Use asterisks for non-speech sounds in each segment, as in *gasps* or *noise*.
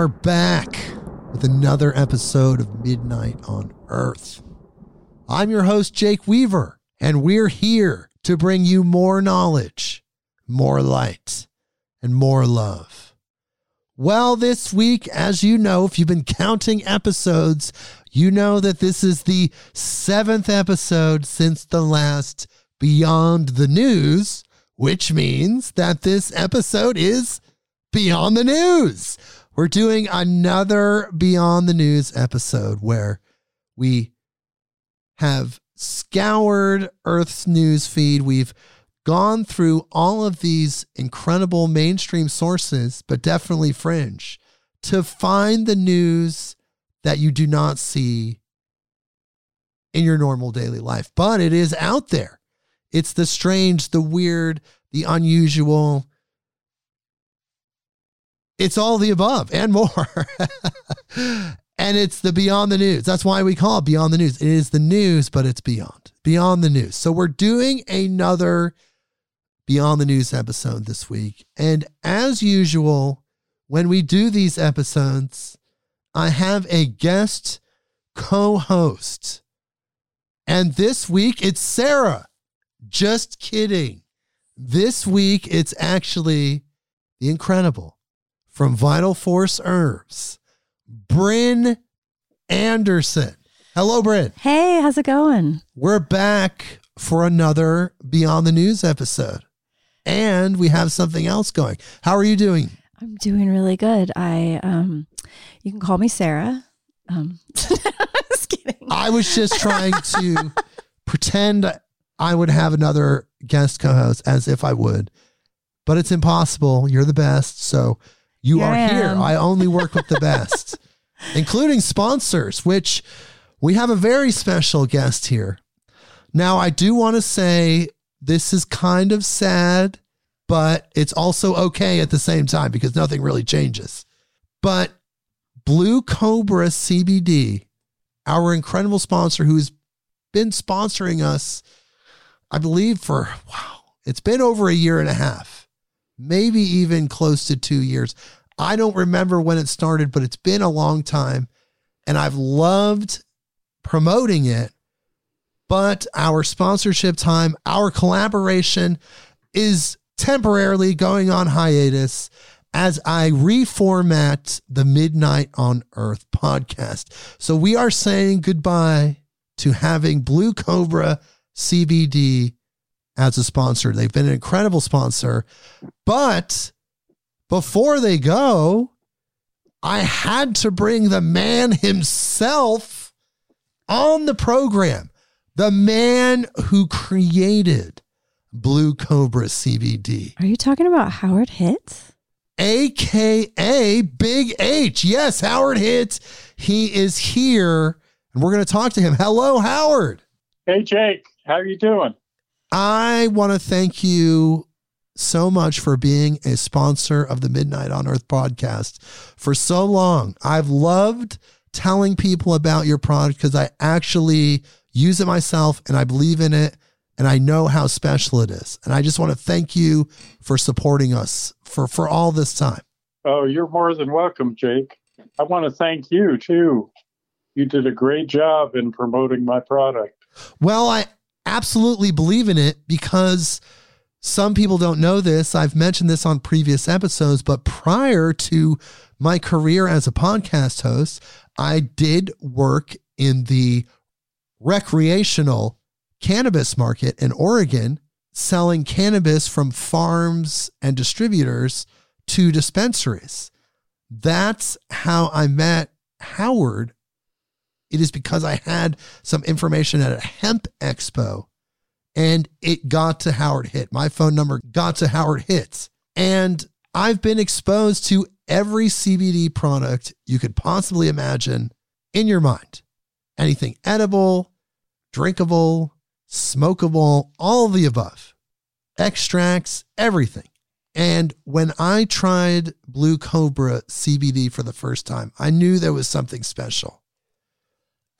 are back with another episode of Midnight on Earth. I'm your host, Jake Weaver, and we're here to bring you more knowledge, more light, and more love. Well, this week, as you know, if you've been counting episodes, you know that this is the seventh episode since the last Beyond the News, which means that this episode is Beyond the News. We're doing another Beyond the News episode where we have scoured Earth's news feed. We've gone through all of these incredible mainstream sources, but definitely fringe, to find the news that you do not see in your normal daily life. But it is out there. It's the strange, the weird, the unusual it's all the above and more. *laughs* and it's the beyond the news. That's why we call it beyond the news. It is the news, but it's beyond, beyond the news. So we're doing another beyond the news episode this week. And as usual, when we do these episodes, I have a guest co host. And this week it's Sarah. Just kidding. This week it's actually the incredible from Vital Force Herbs, Brynn Anderson. Hello, Brynn. Hey, how's it going? We're back for another Beyond the News episode. And we have something else going. How are you doing? I'm doing really good. I um you can call me Sarah. Um *laughs* just kidding. I was just trying to *laughs* pretend I would have another guest co-host as if I would. But it's impossible. You're the best. So you are I here. I only work with the best, *laughs* including sponsors, which we have a very special guest here. Now, I do want to say this is kind of sad, but it's also okay at the same time because nothing really changes. But Blue Cobra CBD, our incredible sponsor who's been sponsoring us, I believe, for wow, it's been over a year and a half maybe even close to two years. I don't remember when it started, but it's been a long time. And I've loved promoting it. But our sponsorship time, our collaboration is temporarily going on hiatus as I reformat the Midnight on Earth podcast. So we are saying goodbye to having Blue Cobra CBD as a sponsor. They've been an incredible sponsor. But before they go, I had to bring the man himself on the program, the man who created Blue Cobra CBD, Are you talking about Howard Hits? aka Big H. Yes, Howard Hits. He is here, and we're going to talk to him. Hello, Howard. Hey Jake, how are you doing? I want to thank you so much for being a sponsor of the Midnight on Earth podcast for so long. I've loved telling people about your product because I actually use it myself and I believe in it and I know how special it is. And I just want to thank you for supporting us for, for all this time. Oh, you're more than welcome, Jake. I want to thank you too. You did a great job in promoting my product. Well, I absolutely believe in it because some people don't know this. I've mentioned this on previous episodes, but prior to my career as a podcast host, I did work in the recreational cannabis market in Oregon, selling cannabis from farms and distributors to dispensaries. That's how I met Howard it is because I had some information at a hemp expo and it got to Howard Hit. My phone number got to Howard Hits. And I've been exposed to every CBD product you could possibly imagine in your mind. Anything edible, drinkable, smokable, all the above. Extracts, everything. And when I tried Blue Cobra CBD for the first time, I knew there was something special.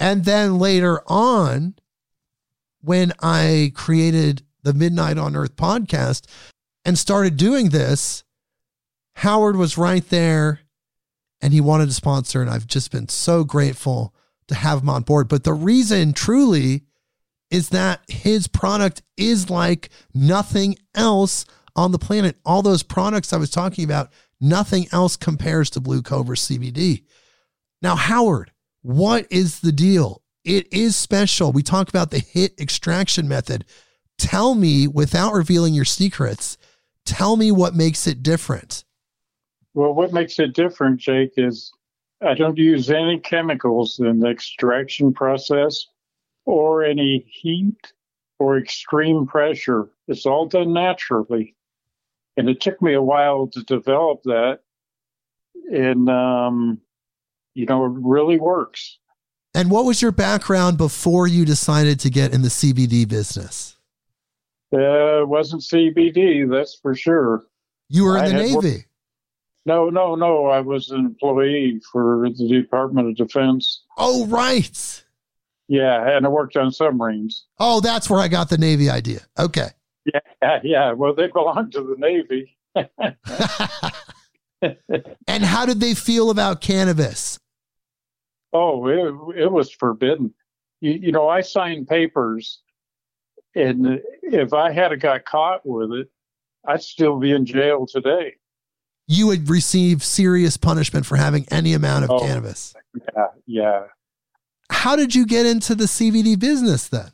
And then later on, when I created the Midnight on Earth podcast and started doing this, Howard was right there and he wanted to sponsor. And I've just been so grateful to have him on board. But the reason truly is that his product is like nothing else on the planet. All those products I was talking about, nothing else compares to Blue Cobra CBD. Now, Howard, what is the deal? It is special. We talk about the HIT extraction method. Tell me, without revealing your secrets, tell me what makes it different. Well, what makes it different, Jake, is I don't use any chemicals in the extraction process or any heat or extreme pressure. It's all done naturally. And it took me a while to develop that. And, um, you know, it really works. And what was your background before you decided to get in the CBD business? Uh, it wasn't CBD, that's for sure. You were in I the Navy. worked- No, no, no. I was an employee for the Department of Defense. oh, right. Yeah, and I worked on submarines. Oh, that's where I got the Navy idea. Okay. Yeah, *laughs* yeah. Well, they belong to the Navy. *laughs* and how did they feel about cannabis? Oh, it, it was forbidden. You, you know, I signed papers, and if I had got caught with it, I'd still be in jail today. You would receive serious punishment for having any amount of Oh. cannabis. Yeah, yeah. How did you get into the CBD business then?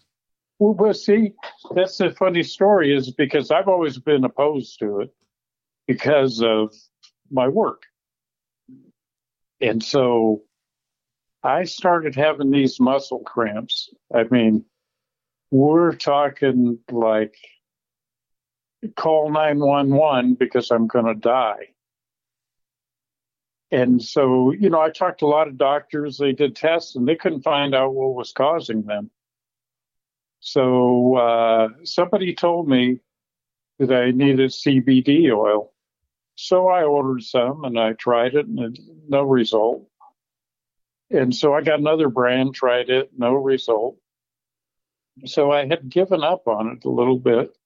Well, but see, that's the funny story is because I've always been opposed to it because of my work. And so I started having these muscle cramps. I mean, we're talking like call 911 because I'm going to die. And so, you know, I talked to a lot of doctors, they did tests and they couldn't find out what was causing them. So uh, somebody told me that I needed CBD oil. So I ordered some and I tried it and no result. And so I got another brand, tried it, no result. So I had given up on it a little bit.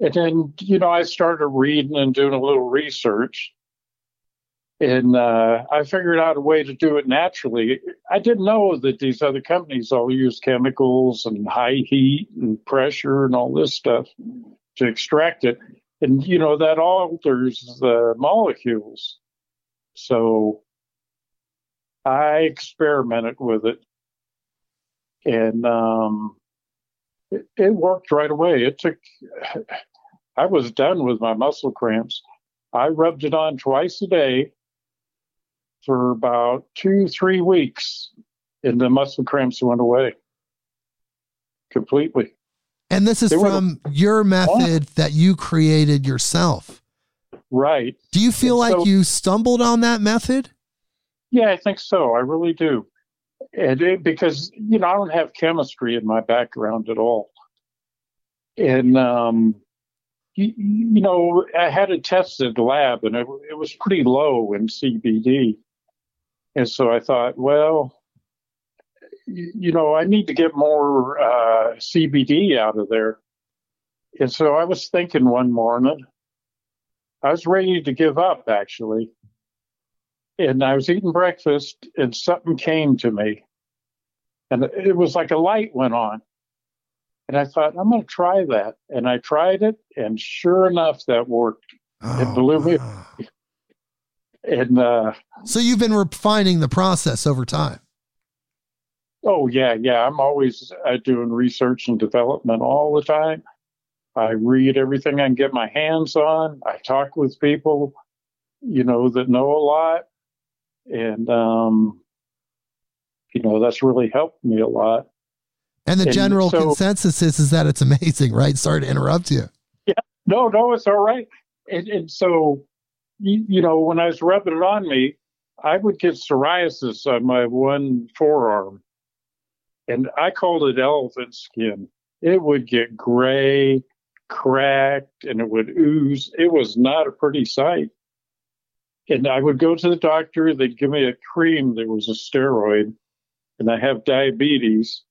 And then, you know, I started reading and doing a little research. And uh, I figured out a way to do it naturally. I didn't know that these other companies all use chemicals and high heat and pressure and all this stuff to extract it. And, you know, that alters the molecules. So I experimented with it. And um, it, it worked right away. It took, I was done with my muscle cramps. I rubbed it on twice a day for about two, three weeks, and the muscle cramps went away completely. And this is They were the- from your method that you created yourself. Right. Do you feel And like so- you stumbled on that method? Yeah, I think so. I really do. And it, because, you know, I don't have chemistry in my background at all. And, um, you, you know, I had a tested at the lab and it, it was pretty low in CBD. And so I thought, well, you, you know, I need to get more uh, CBD out of there. And so I was thinking one morning, I was ready to give up actually and I was eating breakfast and something came to me. And it was like a light went on. And I thought, I'm going to try that. And I tried it. And sure enough, that worked. Oh, blew me- wow. And, uh, So you've been refining the process over time. Oh, yeah, yeah. I'm always uh, doing research and development all the time. I read everything I can get my hands on. I talk with people, you know, that know a lot. And, um, you know, that's really helped me a lot. And the And general so- consensus is, is that it's amazing, right? Sorry to interrupt you. Yeah, no, no, it's all right. And, and so, you, you know, when I was rubbing it on me, I would get psoriasis on my one forearm, and I called it elephant skin. It would get gray, cracked and it would ooze. It was not a pretty sight. And I would go to the doctor, they'd give me a cream that was a steroid, and I have diabetes,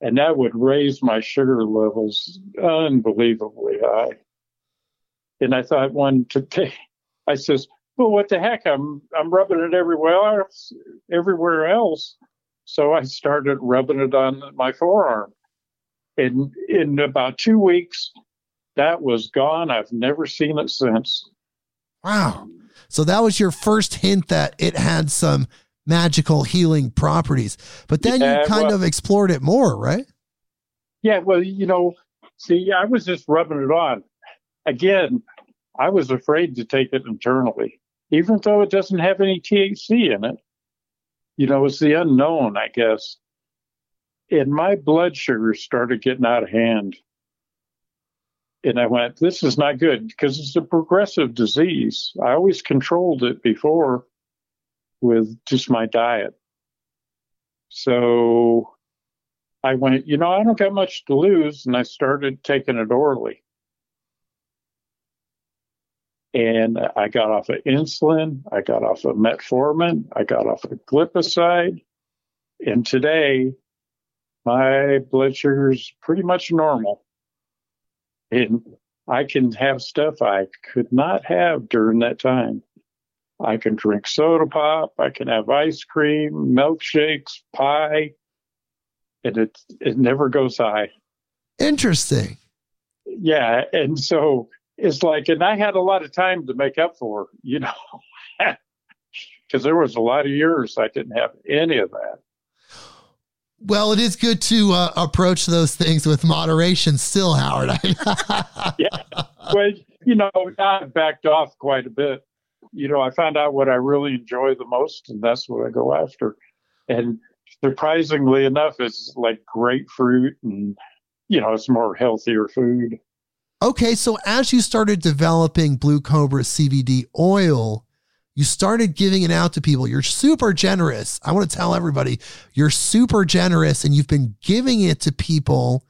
and that would raise my sugar levels unbelievably high. And I thought one today, I says, well, what the heck? I'm I'm rubbing it everywhere else, everywhere else. So I started rubbing it on my forearm. And in about two weeks, that was gone. I've never seen it since. Wow. So that was your first hint that it had some magical healing properties. But then Yeah, you kind well- of explored it more, right? Yeah, well, you know, see, I was just rubbing it on. Again, I was afraid to take it internally, even though it doesn't have any THC in it. You know, it's the unknown, I guess. And my blood sugar started getting out of hand. And I went, this is not good because it's a progressive disease. I always controlled it before with just my diet. So I went, you know, I don't got much to lose, and I started taking it orally. And I got off of insulin, I got off of metformin, I got off of glipizide, and today my blood sugar is pretty much normal. And I can have stuff I could not have during that time. I can drink soda pop, I can have ice cream, milkshakes, pie, and it it never goes high. Interesting. Yeah, and so it's like, and I had a lot of time to make up for, you know, *laughs* because there was a lot of years I didn't have any of that. Well, it is good to uh, approach those things with moderation still, Howard. *laughs* Yeah. Well, you know, I backed off quite a bit. You know, I found out what I really enjoy the most, and that's what I go after. And surprisingly enough, it's like grapefruit, and you know, it's more healthier food. Okay, so as you started developing Blue Cobra CBD oil, you started giving it out to people. You're super generous. I want to tell everybody you're super generous and you've been giving it to people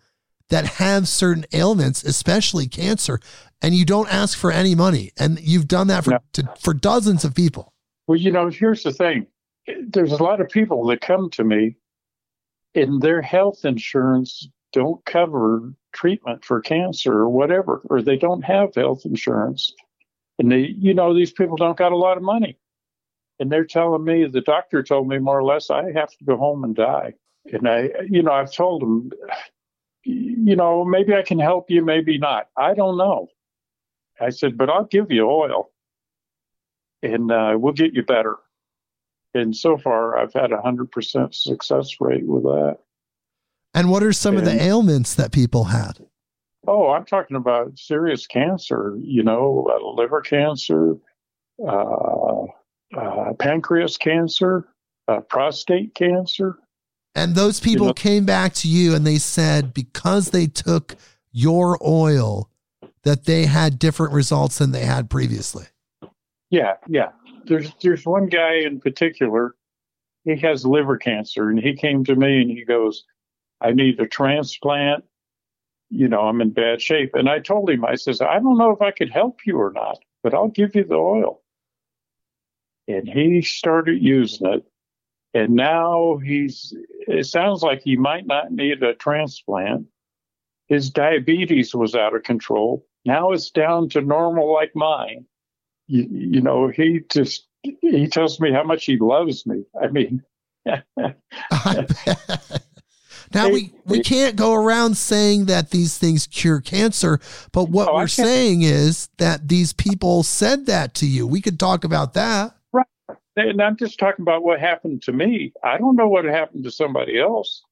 that have certain ailments, especially cancer, and you don't ask for any money. And you've done that for, No. to, for dozens of people. Well, you know, here's the thing there's a lot of people that come to me, and their health insurance don't cover treatment for cancer or whatever, or they don't have health insurance. And they, you know, these people don't got a lot of money. And they're telling me, the doctor told me more or less, I have to go home and die. And I, you know, I've told them, you know, maybe I can help you, maybe not. I don't know. I said, but I'll give you oil and uh, we'll get you better. And so far, I've had a 100% success rate with that. And what are some of the ailments that people had? Oh, I'm talking about serious cancer, you know, uh, liver cancer, uh, uh, pancreas cancer, uh, prostate cancer. And those people know- came back to you and they said because they took your oil that they had different results than they had previously. Yeah, yeah. There's there's one guy in particular. He has liver cancer, and he came to me and he goes, "I need a transplant. You know, I'm in bad shape." And I told him, I says, "I don't know if I could help you or not, but I'll give you the oil." And he started using it, and now he's. It sounds like he might not need a transplant. His diabetes was out of control. Now it's down to normal like mine you, you know, he just he tells me how much he loves me. I mean. *laughs* *laughs* now we, we can't go around saying that these things cure cancer, but what Oh, we're saying is that these people said that to you. We could talk about that. Right. and I'm just talking about what happened to me. I don't know what happened to somebody else,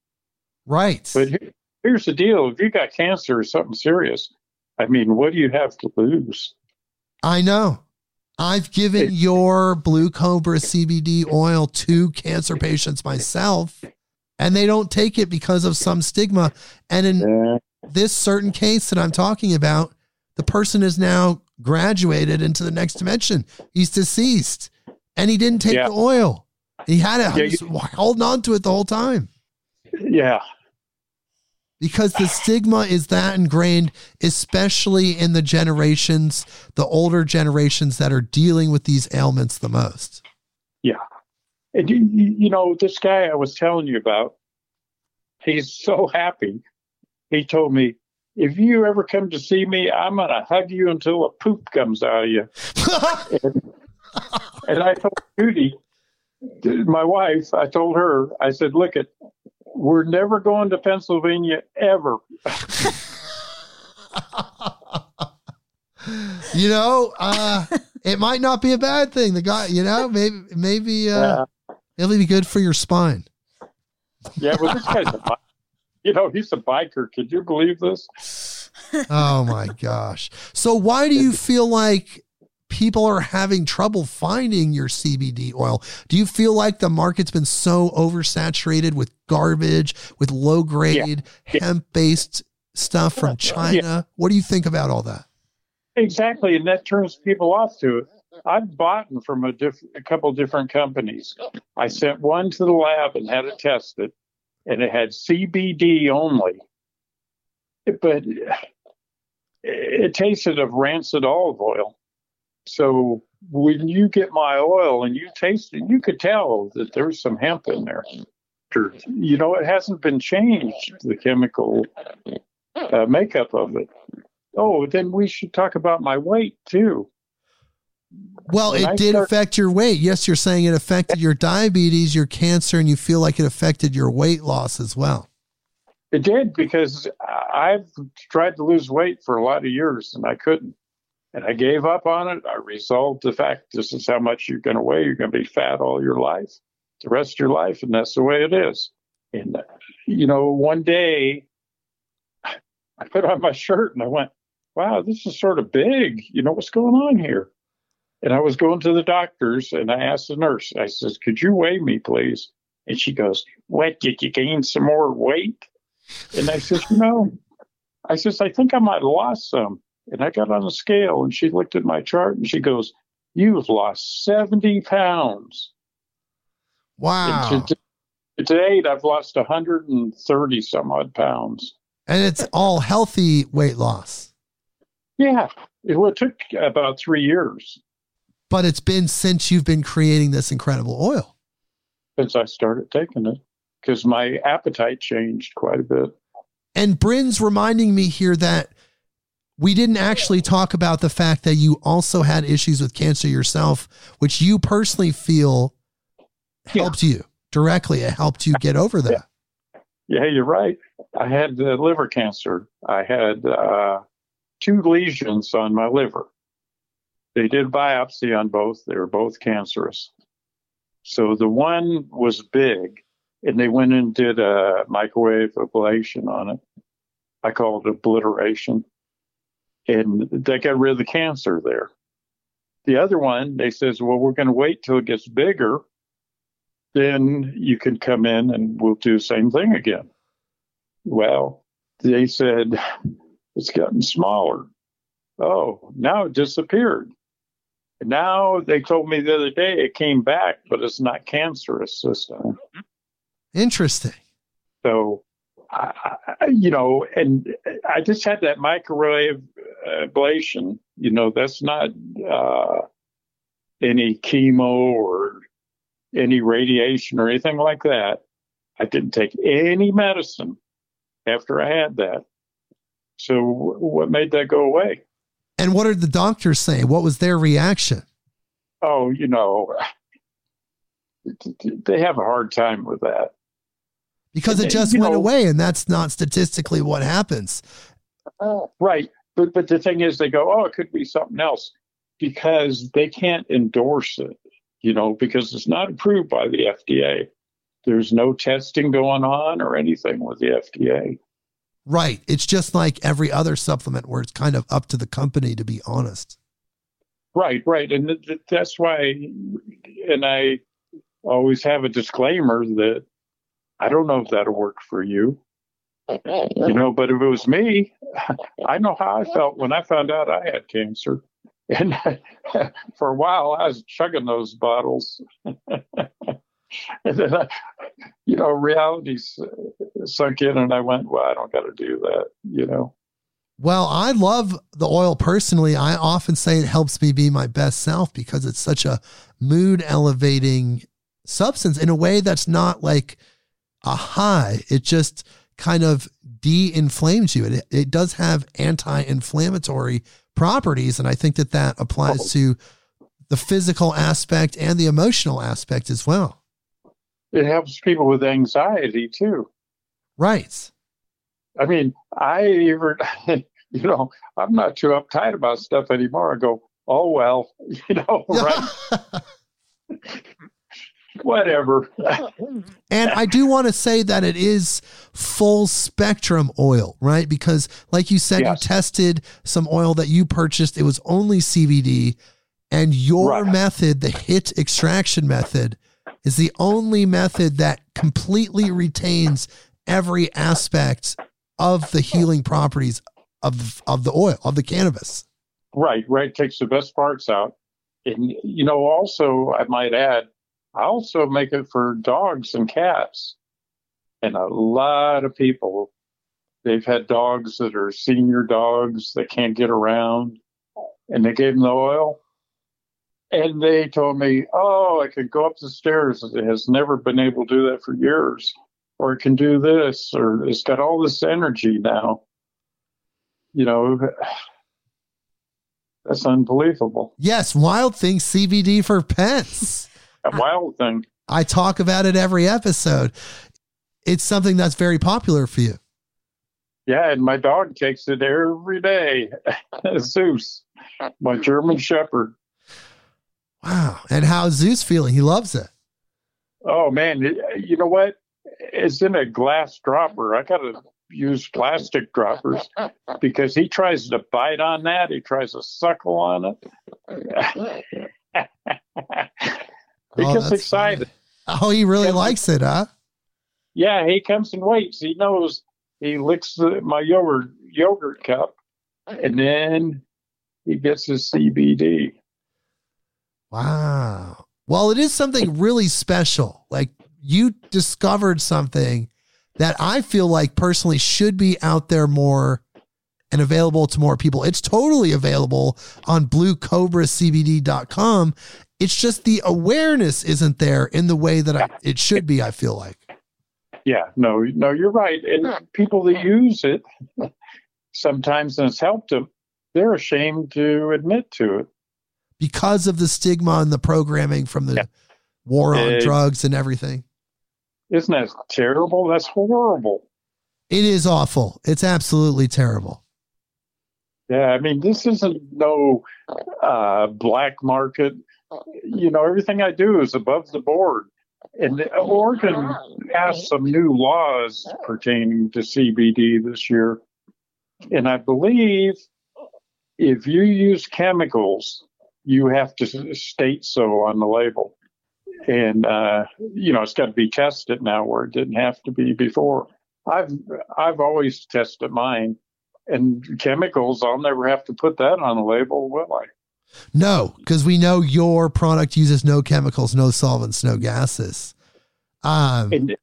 Right. but here- here's the deal: if you got cancer or something serious, I mean, what do you have to lose? I know. I've given your Blue Cobra CBD oil to cancer patients myself, and they don't take it because of some stigma. And in this certain case that I'm talking about, the person is now graduated into the next dimension. He's deceased, and he didn't take Yeah. the oil. He had it, Yeah, was holding on to it the whole time. Yeah. because the stigma is that ingrained, especially in the generations, the older generations that are dealing with these ailments the most. Yeah. And you, you know, this guy I was telling you about, he's so happy. He told me, if you ever come to see me, I'm going to hug you until a poop comes out of you. *laughs* and, and I told Judy, my wife, I told her, I said, look at, we're never going to Pennsylvania ever. *laughs* you know, uh, it might not be a bad thing. The guy, you know, maybe maybe uh, it'll be good for your spine. Yeah, well, this guy's a, you know, he's a biker. Could you believe this? oh my gosh! So why do you feel like people are having trouble finding your CBD oil. Do you feel like the market's been so oversaturated with garbage, with low grade yeah. hemp based stuff from China? Yeah. What do you think about all that? Exactly, and that turns people off to it. I've bought them from a, diff- a couple different companies. I sent one to the lab and had it tested, and it had CBD only. But it tasted of rancid olive oil. So when you get my oil and you taste it, you could tell that there's some hemp in there. You know, it hasn't been changed, the chemical uh, makeup of it. Oh, then we should talk about my weight too. Well, when it I did start- affect your weight. Yes, you're saying it affected your diabetes, your cancer, and you feel like it affected your weight loss as well. It did because I've tried to lose weight for a lot of years and I couldn't. And I gave up on it. I resolved the fact this is how much you're going to weigh. You're going to be fat all your life, the rest of your life, and that's the way it is. And, you know, one day I put on my shirt and I went, wow, this is sort of big. You know, what's going on here? And I was going to the doctor's and I asked the nurse, I says, could you weigh me, please? And she goes, what, did you gain some more weight? And I says, no. I says, I think I might have lost some. And I got on the scale and she looked at my chart and she goes, You've lost 70 pounds. Wow. To, to date, I've lost 130 some odd pounds. And it's all healthy weight loss. Yeah. It, well, it took about three years. But it's been since you've been creating this incredible oil. Since I started taking it, because my appetite changed quite a bit. And Brynn's reminding me here that we didn't actually talk about the fact that you also had issues with cancer yourself, which you personally feel helped yeah. you directly. It helped you get over that. Yeah, *laughs* yeah you're right. I had uh, liver cancer. I had uh, two lesions on my liver. They did biopsy on both. They were both cancerous. So the one was big, and they went and did a microwave ablation on it. I call it obliteration and they got rid of the cancer there. The other one, they says, well, we're going to wait till it gets bigger. Then you can come in and we'll do the same thing again. Well, they said it's gotten smaller. Oh, now it disappeared. Now they told me the other day it came back, but it's not cancerous this time. Interesting. So I, you know, and I just had that microwave ablation. You know, that's not uh, any chemo or any radiation or anything like that. I didn't take any medicine after I had that. So, what made that go away? And what did the doctors say? What was their reaction? Oh, you know, they have a hard time with that. Because it just went know, away and that's not statistically what happens. Uh, right. But but the thing is they go oh it could be something else because they can't endorse it you know because it's not approved by the FDA there's no testing going on or anything with the FDA right it's just like every other supplement where it's kind of up to the company to be honest right right and th- that's why and I always have a disclaimer that I don't know if that'll work for you. You know, but if it was me, *laughs* I know how I felt when I found out I had cancer. And *laughs* for a while, I was chugging those bottles. *laughs* *laughs* and then, I, you know, reality sunk in, and I went, "Well, I don't got to do that," you know. Well, I love the oil personally. I often say it helps me be my best self because it's such a mood elevating substance in a way that's not like a high. It just kind of de inflames you. It, it does have anti inflammatory properties. And I think that that applies oh. to the physical aspect and the emotional aspect as well. It helps people with anxiety too. Right. I mean, I even, *laughs* you know, I'm not too uptight about stuff anymore. I go, oh, well, *laughs* you know, *laughs* right? Whatever. and I do want to say that it is full spectrum oil, right? Because, like you said, yes. you tested some oil that you purchased, it was only CBD. And your right. method, the HIT extraction method, is the only method that completely retains every aspect of the healing properties of of the oil of the cannabis. Right, right. Takes the best parts out, and you know, also I might add, I also make it for dogs and cats, and a lot of people they've had dogs that are senior dogs that can't get around, and they gave them the oil. And they told me, oh, I could go up the stairs. It has never been able to do that for years or it can do this, or it's got all this energy now. You know, *sighs* that's unbelievable. Yes, Wild Thing CBD for pets. *laughs* A wild thing. I talk about it every episode. It's something that's very popular for you. Yeah, and my dog takes it every day. *laughs* Zeus, my German Shepherd. Wow. And how's Zeus feeling? He loves it. Oh, man. You know what? it's in a glass dropper. I got to use plastic droppers because he tries to bite on that. He tries to suckle on it. *laughs* he oh, gets excited. Funny. Oh, he really likes it, huh? Yeah, he comes and waits. He knows he licks the, my yogurt yogurt cup, and then he gets his CBD. Wow. Well, it is something really special. Like you discovered something that I feel like personally should be out there more and available to more people. It's totally available on bluecobracbd.com. It's just the awareness isn't there in the way that I, it should be, I feel like. Yeah, no, no, you're right. And people that use it sometimes and it's helped them, they're ashamed to admit to it. Because of the stigma and the programming from the yeah. war on it, drugs and everything. Isn't that terrible? That's horrible. It is awful. It's absolutely terrible. Yeah, I mean, this isn't no uh, black market. You know, everything I do is above the board. And Oregon passed some new laws pertaining to CBD this year. And I believe if you use chemicals, you have to state so on the label and uh, you know it's got to be tested now where it didn't have to be before. I've I've always tested mine, and chemicals. I'll never have to put that on the label, will I? No, because we know your product uses no chemicals, no solvents, no gases. Um, and,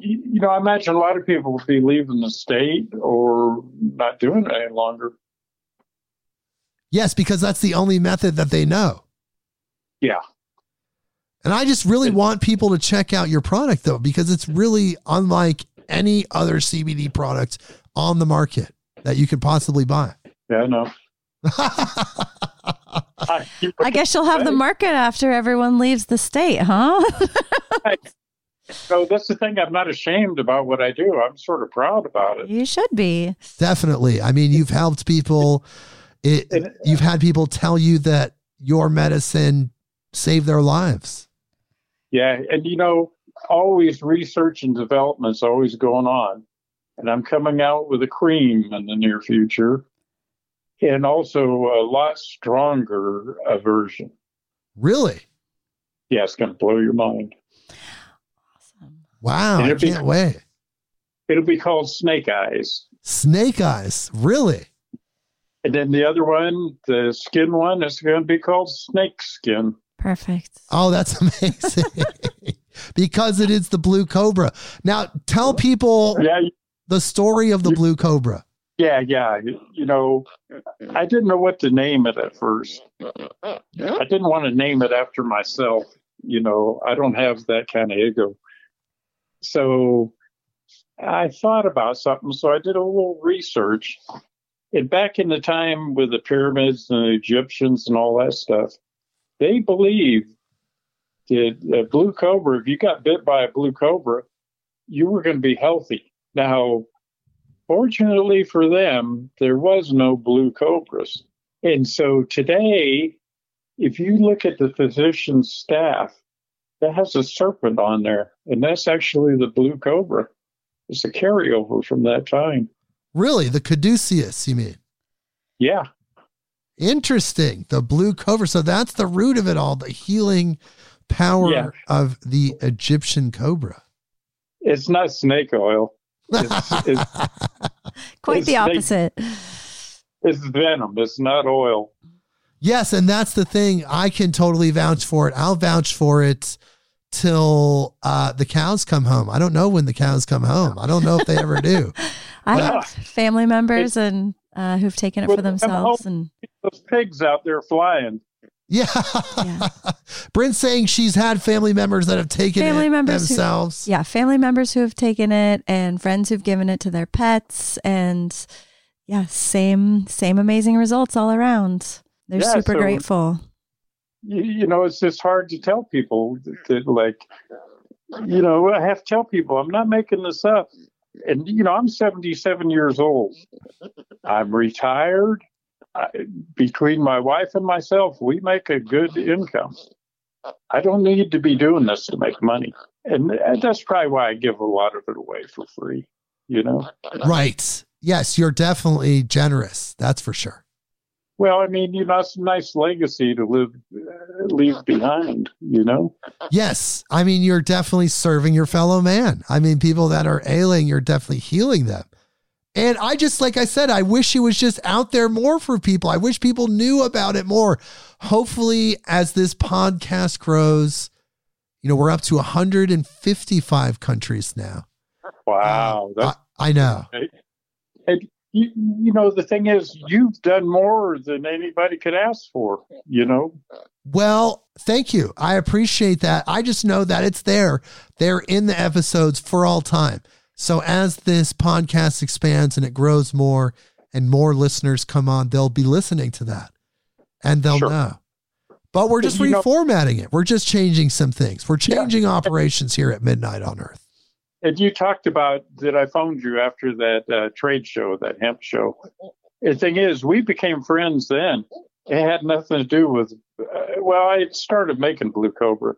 you know, I imagine a lot of people will be leaving the state or not doing it any longer. Yes, because that's the only method that they know. Yeah. And I just really want people to check out your product though, because it's really unlike any other CBD product on the market that you could possibly buy. Yeah, no. *laughs* I guess you'll have the market after everyone leaves the state, huh? *laughs* so that's the thing. I'm not ashamed about what I do. I'm sort of proud about it. You should be. Definitely. I mean, you've helped people. It, you've had people tell you that your medicine saved their lives. Yeah, and you know, always research and development's always going on. And I'm coming out with a cream in the near future and also a lot stronger a version. Really? Yeah, it's going to blow your mind. Awesome. Wow, I can't be, wait. It'll be called Snake Eyes. Snake Eyes, really? And then the other one, the skin one, is going to be called Snake Skin. Perfect. Oh, that's *laughs* amazing. because it is the blue cobra. Now, tell people Yeah, the story of the blue cobra. yeah, yeah. You, you know, I didn't know what to name it at first. I didn't want to name it after myself. You know, I don't have that kind of ego. So I thought about something. So I did a little research. And back in the time with the pyramids and the Egyptians and all that stuff, they believed that a blue cobra, if you got bit by a blue cobra, you were going to be healthy. Now, fortunately for them, there was no blue cobras. And so today, if you look at the physician's staff, that has a serpent on there, and that's actually the blue cobra. It's a carryover from that time. Really, the caduceus, you mean? Yeah, Interesting. The blue cobra. So that's the root of it all, the healing power Yeah. of the Egyptian cobra. it's not snake oil. It's, it's, *laughs* Quite the It's like- opposite. it's venom. It's not oil. Yes, and that's the thing. I can totally vouch for it. I'll vouch for it till uh, the cows come home. I don't know when the cows come home. I don't know if they ever do. *laughs* I have family members and uh, who've taken it Well, for themselves, and Those pigs out there flying. Yeah. Yeah. *laughs* Brynn's saying she's had family members that have taken Family it members who- themselves. yeah, family members who have taken it, and friends who've given it to their pets, and yeah, same same amazing results all around. They're Yeah, super so- grateful. you, you know, it's just hard to tell people that, that, like, you know, I have to tell people I'm not making this up. And, you know, I'm 77 years old. I'm retired. I, between my wife and myself, we make a good income. I don't need to be doing this to make money. And that's probably why I give a lot of it away for free, you know? Right. Yes, you're definitely generous. That's for sure. Well, I mean, you know, it's a nice legacy to live, uh, leave behind, you know? Yes. I mean, you're definitely serving your fellow man. I mean, people that are ailing, you're definitely healing them. And I just, like I said, I wish it was just out there more for people. I wish people knew about it more. Hopefully, as this podcast grows, you know, we're up to 155 countries now. Wow. That's I, I know. You, you know, the thing is, you've done more than anybody could ask for. You know, Well, thank you. I appreciate that. I just know that it's there. They're in the episodes for all time. So as this podcast expands and it grows more and more listeners come on, they'll be listening to that and they'll Sure. know. But we're just You know- reformatting it. We're just changing some things. We're Yeah. changing operations here at Midnight on Earth. And you talked about that I phoned you after that uh, trade show, that hemp show. The thing is, we became friends then. It had nothing to do with. Uh, well, I started making Blue Cobra,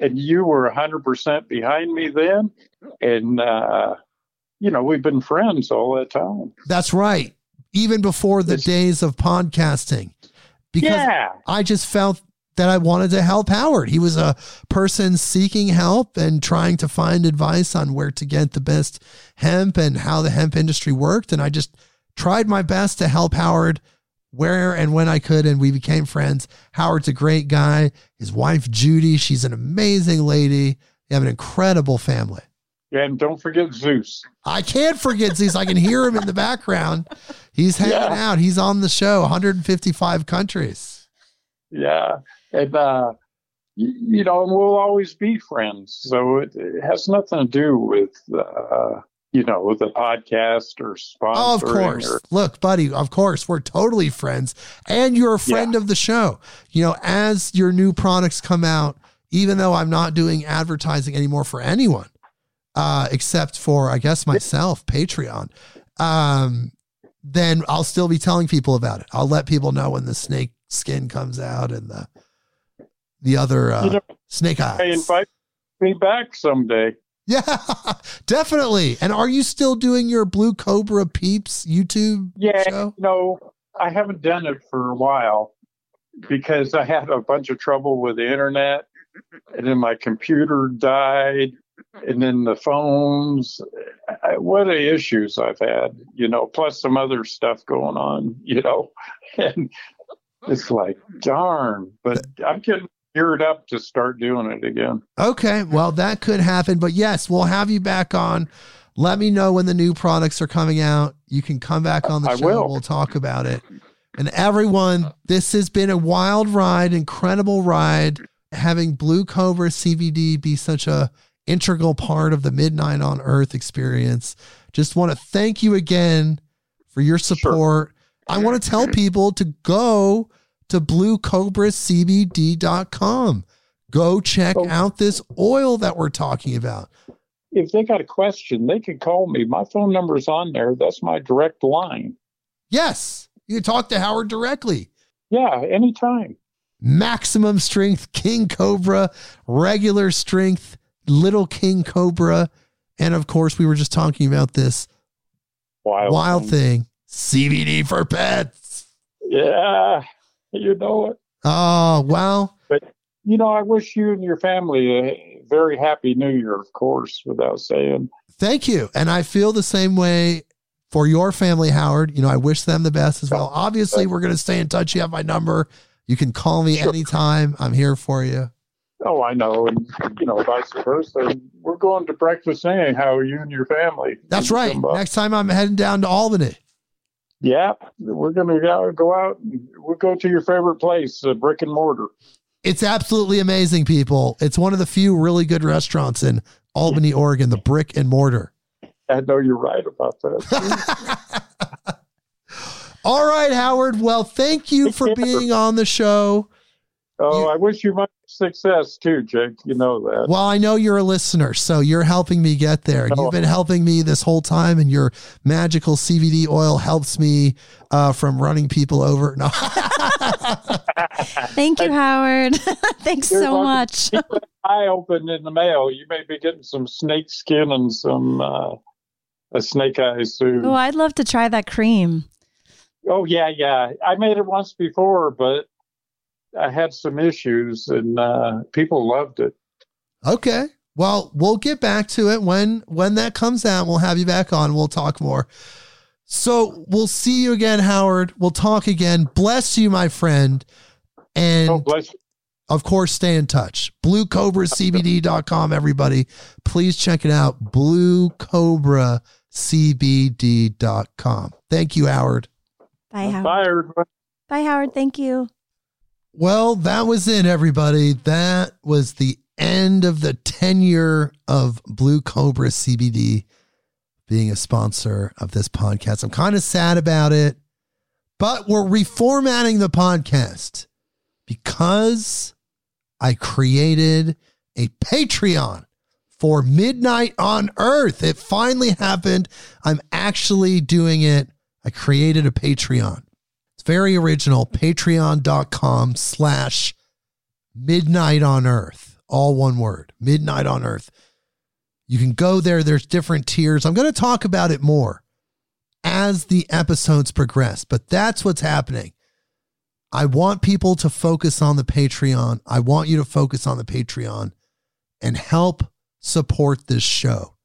and you were 100% behind me then, and uh, you know we've been friends all that time. That's right. Even before the It's- days of podcasting. Because yeah, I just felt that I wanted to help Howard. He was a person seeking help and trying to find advice on where to get the best hemp and how the hemp industry worked. And I just tried my best to help Howard where and when I could. And we became friends. Howard's a great guy. His wife, Judy, she's an amazing lady. They have an incredible family. and don't forget Zeus. I can't forget Zeus. I can hear him in the background. He's hanging Yeah. out. He's on the show, 155 countries. Yeah, and uh, you, know, and we'll always be friends. So it, it has nothing to do with uh, you know the podcast or sponsoring. Oh, of course. Or, Look, buddy, of course, we're totally friends. And you're a friend of the show. You know, as your new products come out, even though I'm not doing advertising anymore for anyone, uh, except for, I guess, myself, Patreon, um, then I'll still be telling people about it. I'll let people know when the snake skin comes out and the the other uh, You know, snake eyes. hey, invite me back someday. Yeah, *laughs* definitely. And are you still doing your Blue Cobra Peeps YouTube Yeah, show? no, I haven't done it for a while because I had a bunch of trouble with the internet, and then my computer died, and then the phones. I, what are issues I've had, you know, plus some other stuff going on, you know, *laughs* and it's like darn. But I'm getting geared up to start doing it again. Okay, well that could happen, but yes, we'll have you back on. Let me know when the new products are coming out. You can come back on the I show. will. We'll talk about it. And everyone, this has been a wild ride, incredible ride. Having Blue Cobra CBD be such a integral part of the Midnight on Earth experience. Just want to thank you again for your support. I want to tell *clears throat* people to go to bluecobracbd.com. Go check Oh. out this oil that we're talking about. If they got a question, they can call me. My phone number's on there. That's my direct line. Yes, you can talk to Howard directly. Yeah, anytime. Maximum strength King Cobra, regular strength Little King Cobra, and of course, we were just talking about this Wild, wild thing CBD for pets. Yeah, you know it. Oh, wow. You know, I wish you and your family a very happy New Year, of course, without saying. Thank you. And I feel the same way for your family, Howard. You know, I wish them the best as well. Obviously, we're going to stay in touch. You have my number. You can call me Sure. anytime. I'm here for you. Oh, I know, and you know, vice versa. We're going to breakfast anyhow. You and your family. That's right. Next time I'm heading down to Albany. Yeah, we're gonna go, go out. We'll go to your favorite place, uh, brick and mortar. It's absolutely amazing, people. It's one of the few really good restaurants in Albany, Oregon, the brick and mortar. I know you're right about that. *laughs* All right, Howard. Well, thank you for being on the show. Oh, You- I wish you much success too, Jake. You know that. Well, I know you're a listener, so you're helping me get there. Oh. You've been helping me this whole time, and your magical CBD oil helps me uh, from running people over. No. *laughs* Thank you, Howard. *laughs* Thanks You're so welcome. much. Keep an eye open in the mail. You may be getting some snake skin and some uh, a snake eye soon. Oh, I'd love to try that cream. Oh yeah, yeah. I made it once before, but I had some issues, and uh, people loved it. Okay. Well, we'll get back to it when when that comes out. We'll have you back on. We'll talk more. So we'll see you again, Howard. We'll talk again. Bless you, my friend. And oh, bless you. of course, stay in touch. BlueCobraCBD.com, everybody. Please check it out. BlueCobraCBD.com. Thank you, Howard. Bye, Howard. Bye, everybody. Bye, Howard. Thank you. Well, that was it, everybody. That was the end of the tenure of Blue Cobra CBD being a sponsor of this podcast. I'm kind of sad about it, but we're reformatting the podcast because I created a Patreon for Midnight on Earth. It finally happened. I'm actually doing it. I created a Patreon. Very original. Patreon.com slash midnight on earth. All one word. Midnight on earth. You can go there. There's different tiers. I'm going to talk about it more as the episodes progress, but that's what's happening. I want people to focus on the Patreon. I want you to focus on the Patreon and help support this show.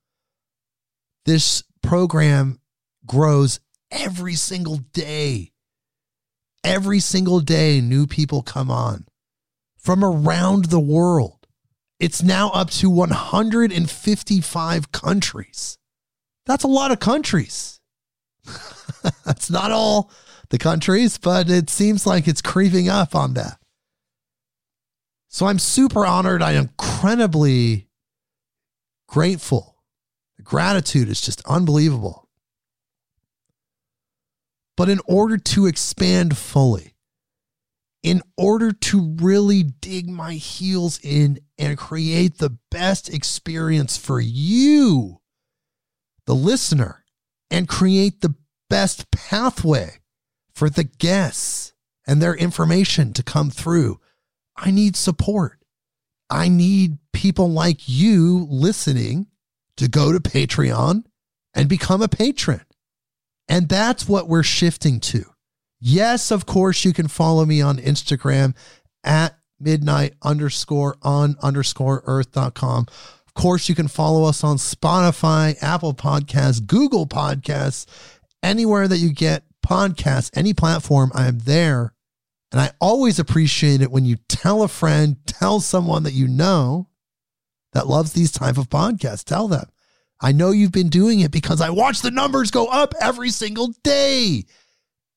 This program grows every single day. Every single day, new people come on from around the world. It's now up to 155 countries. That's a lot of countries. *laughs* That's not all the countries, but it seems like it's creeping up on that. So I'm super honored. I am incredibly grateful. The gratitude is just unbelievable. But in order to expand fully, in order to really dig my heels in and create the best experience for you, the listener, and create the best pathway for the guests and their information to come through, I need support. I need people like you listening to go to Patreon and become a patron. And that's what we're shifting to. Yes, of course, you can follow me on Instagram at midnight underscore on underscore earth.com. Of course, you can follow us on Spotify, Apple Podcasts, Google Podcasts, anywhere that you get podcasts, any platform, I am there And I always appreciate it when you tell a friend, tell someone that you know that loves these type of podcasts. Tell them. I know you've been doing it because I watch the numbers go up every single day.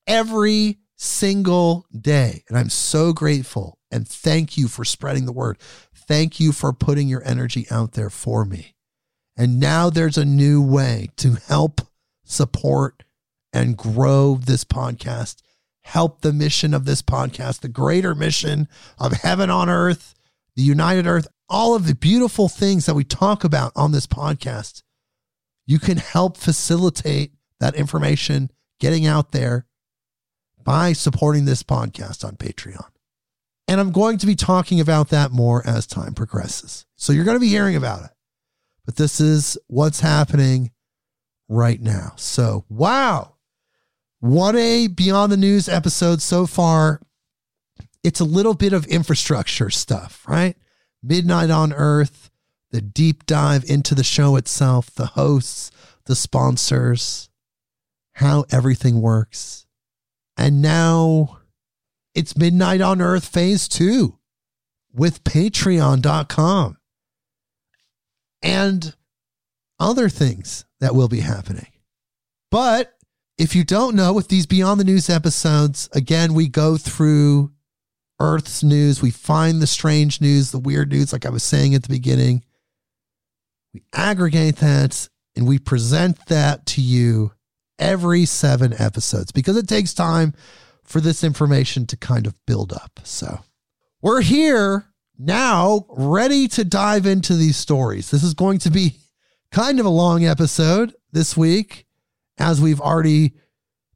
Every single day. And I'm so grateful. And thank you for spreading the word. Thank you for putting your energy out there for me. And now there's a new way to help support and grow this podcast, help the mission of this podcast, the greater mission of heaven on earth, the united earth, all of the beautiful things that we talk about on this podcast. You can help facilitate that information getting out there by supporting this podcast on Patreon. And I'm going to be talking about that more as time progresses. So you're going to be hearing about it. But this is what's happening right now. So, wow. What a Beyond the News episode so far. It's a little bit of infrastructure stuff, right? Midnight on Earth, the deep dive into the show itself, the hosts, the sponsors, how everything works. And now it's Midnight on Earth Phase 2 with Patreon.com and other things that will be happening. But if you don't know, with these Beyond the News episodes, again, we go through Earth's news. We find the strange news, the weird news, like I was saying at the beginning. We aggregate that and we present that to you every seven episodes because it takes time for this information to kind of build up. So we're here now, ready to dive into these stories. This is going to be kind of a long episode this week, as we've already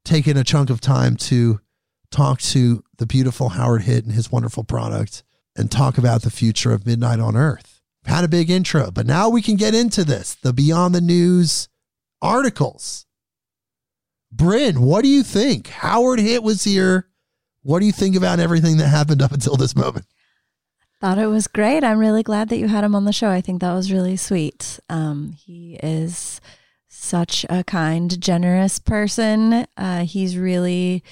taken a chunk of time to talk to the beautiful Howard Hitt and his wonderful product and talk about the future of Midnight on Earth. Had a big intro, but now we can get into this the Beyond the News articles. Brynn, what do you think? Howard Hitt was here. What do you think about everything that happened up until this moment? Thought it was great. I'm really glad that you had him on the show. I think that was really sweet. Um, he is such a kind, generous person. Uh, he's really,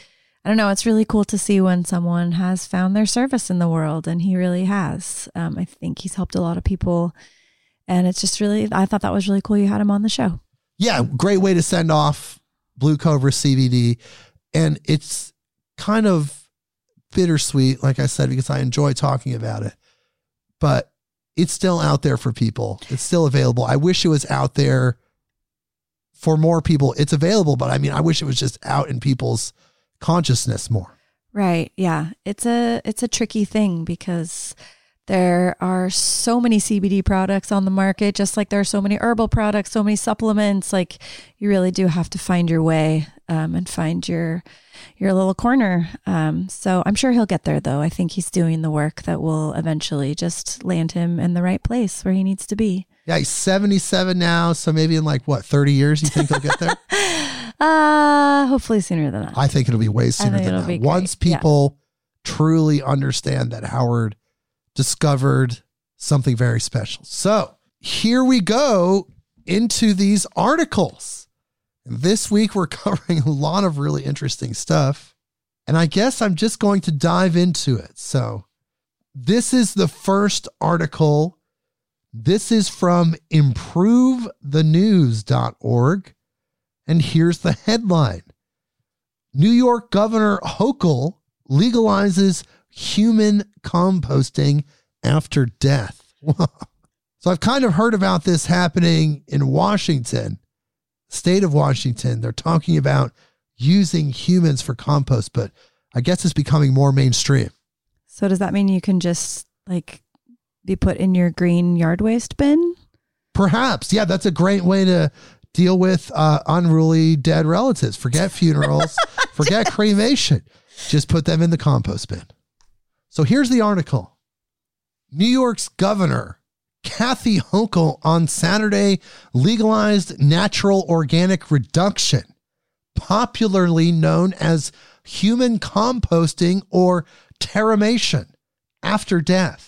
I don't know, it's really cool to see when someone has found their service in the world, and he really has. Um, I think he's helped a lot of people. And it's just really, I thought that was really cool you had him on the show. Yeah, great way to send off Blue Cobra CBD. And it's kind of bittersweet, like I said, because I enjoy talking about it. But it's still out there for people. It's still available. I wish it was out there for more people. It's available, but I mean, I wish it was just out in people's consciousness more. Right. Yeah. It's a it's a tricky thing because there are so many CBD products on the market, just like there are so many herbal products, so many supplements. Like you really do have to find your way um, and find your your little corner. Um, so I'm sure he'll get there, though. I think he's doing the work that will eventually just land him in the right place where he needs to be. Yeah, he's 77 now, so maybe in like what 30 years, you think he'll get there? *laughs* uh hopefully sooner than that. I think it'll be way sooner than that. Once people yeah. truly understand that Howard discovered something very special. So here we go into these articles. And this week we're *laughs* covering a lot of really interesting stuff. And I guess I'm just going to dive into it. So this is the first article. This is from improvethenews.org. And here's the headline New York Governor Hochul legalizes human composting after death. *laughs* so I've kind of heard about this happening in Washington, state of Washington. They're talking about using humans for compost, but I guess it's becoming more mainstream. So does that mean you can just like be put in your green yard waste bin? Perhaps. Yeah, that's a great way to deal with uh, unruly dead relatives. Forget funerals, *laughs* forget cremation. Just put them in the compost bin. So here's the article New York's governor, Kathy Hochul, on Saturday legalized natural organic reduction, popularly known as human composting or terramation after death.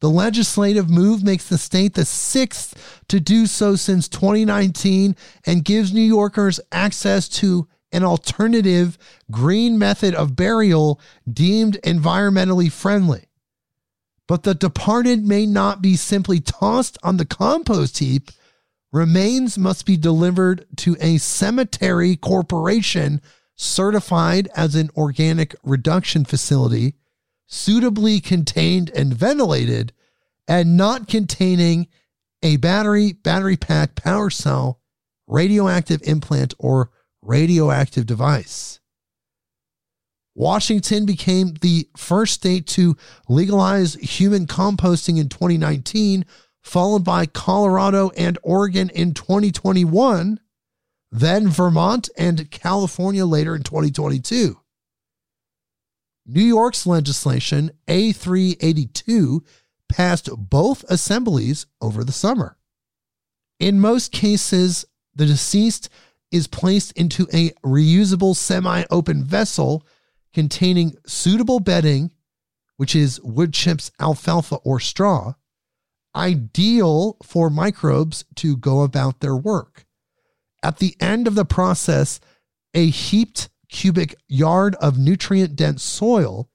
The legislative move makes the state the sixth to do so since 2019 and gives New Yorkers access to an alternative green method of burial deemed environmentally friendly. But the departed may not be simply tossed on the compost heap. Remains must be delivered to a cemetery corporation certified as an organic reduction facility, suitably contained and ventilated, and not containing a battery, battery pack, power cell, radioactive implant, or radioactive device. Washington became the first state to legalize human composting in 2019, followed by Colorado and Oregon in 2021, then Vermont and California later in 2022. New York's legislation, A382, passed both assemblies over the summer. In most cases, the deceased is placed into a reusable semi open vessel containing suitable bedding, which is wood chips, alfalfa, or straw, ideal for microbes to go about their work. At the end of the process, a heaped cubic yard of nutrient dense soil,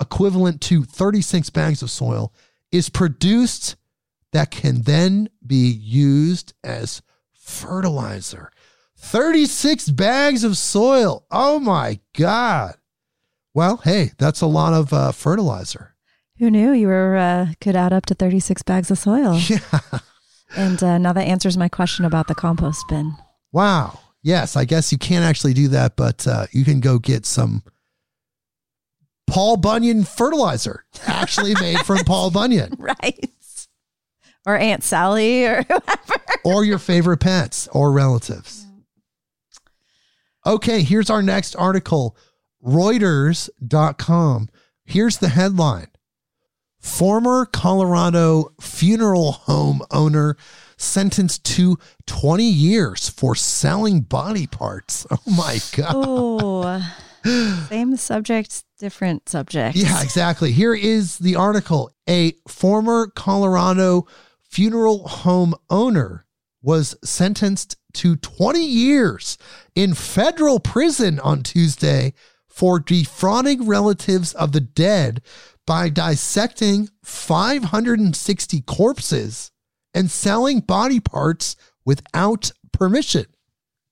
equivalent to 36 bags of soil, is produced that can then be used as fertilizer. 36 bags of soil. Oh my God. Well, hey, that's a lot of uh, fertilizer. Who knew you were uh, could add up to 36 bags of soil? *laughs* Yeah. And uh, now that answers my question about the compost bin. Wow. Yes, I guess you can't actually do that, but uh, you can go get some Paul Bunyan fertilizer, actually made from *laughs* Paul Bunyan, Right. Or Aunt Sally or *laughs* whoever. or your favorite pets or relatives. Okay, here's our next article Reuters.com. Here's the headline Former Colorado funeral home owner sentenced to 20 years for selling body parts. *laughs* Oh my God. Oh, *gasps* same subject, different subject. Yeah, exactly. Here is the article. A former Colorado funeral home owner was sentenced to 20 years in federal prison on Tuesday for defrauding relatives of the dead by dissecting 560 corpses and selling body parts without permission.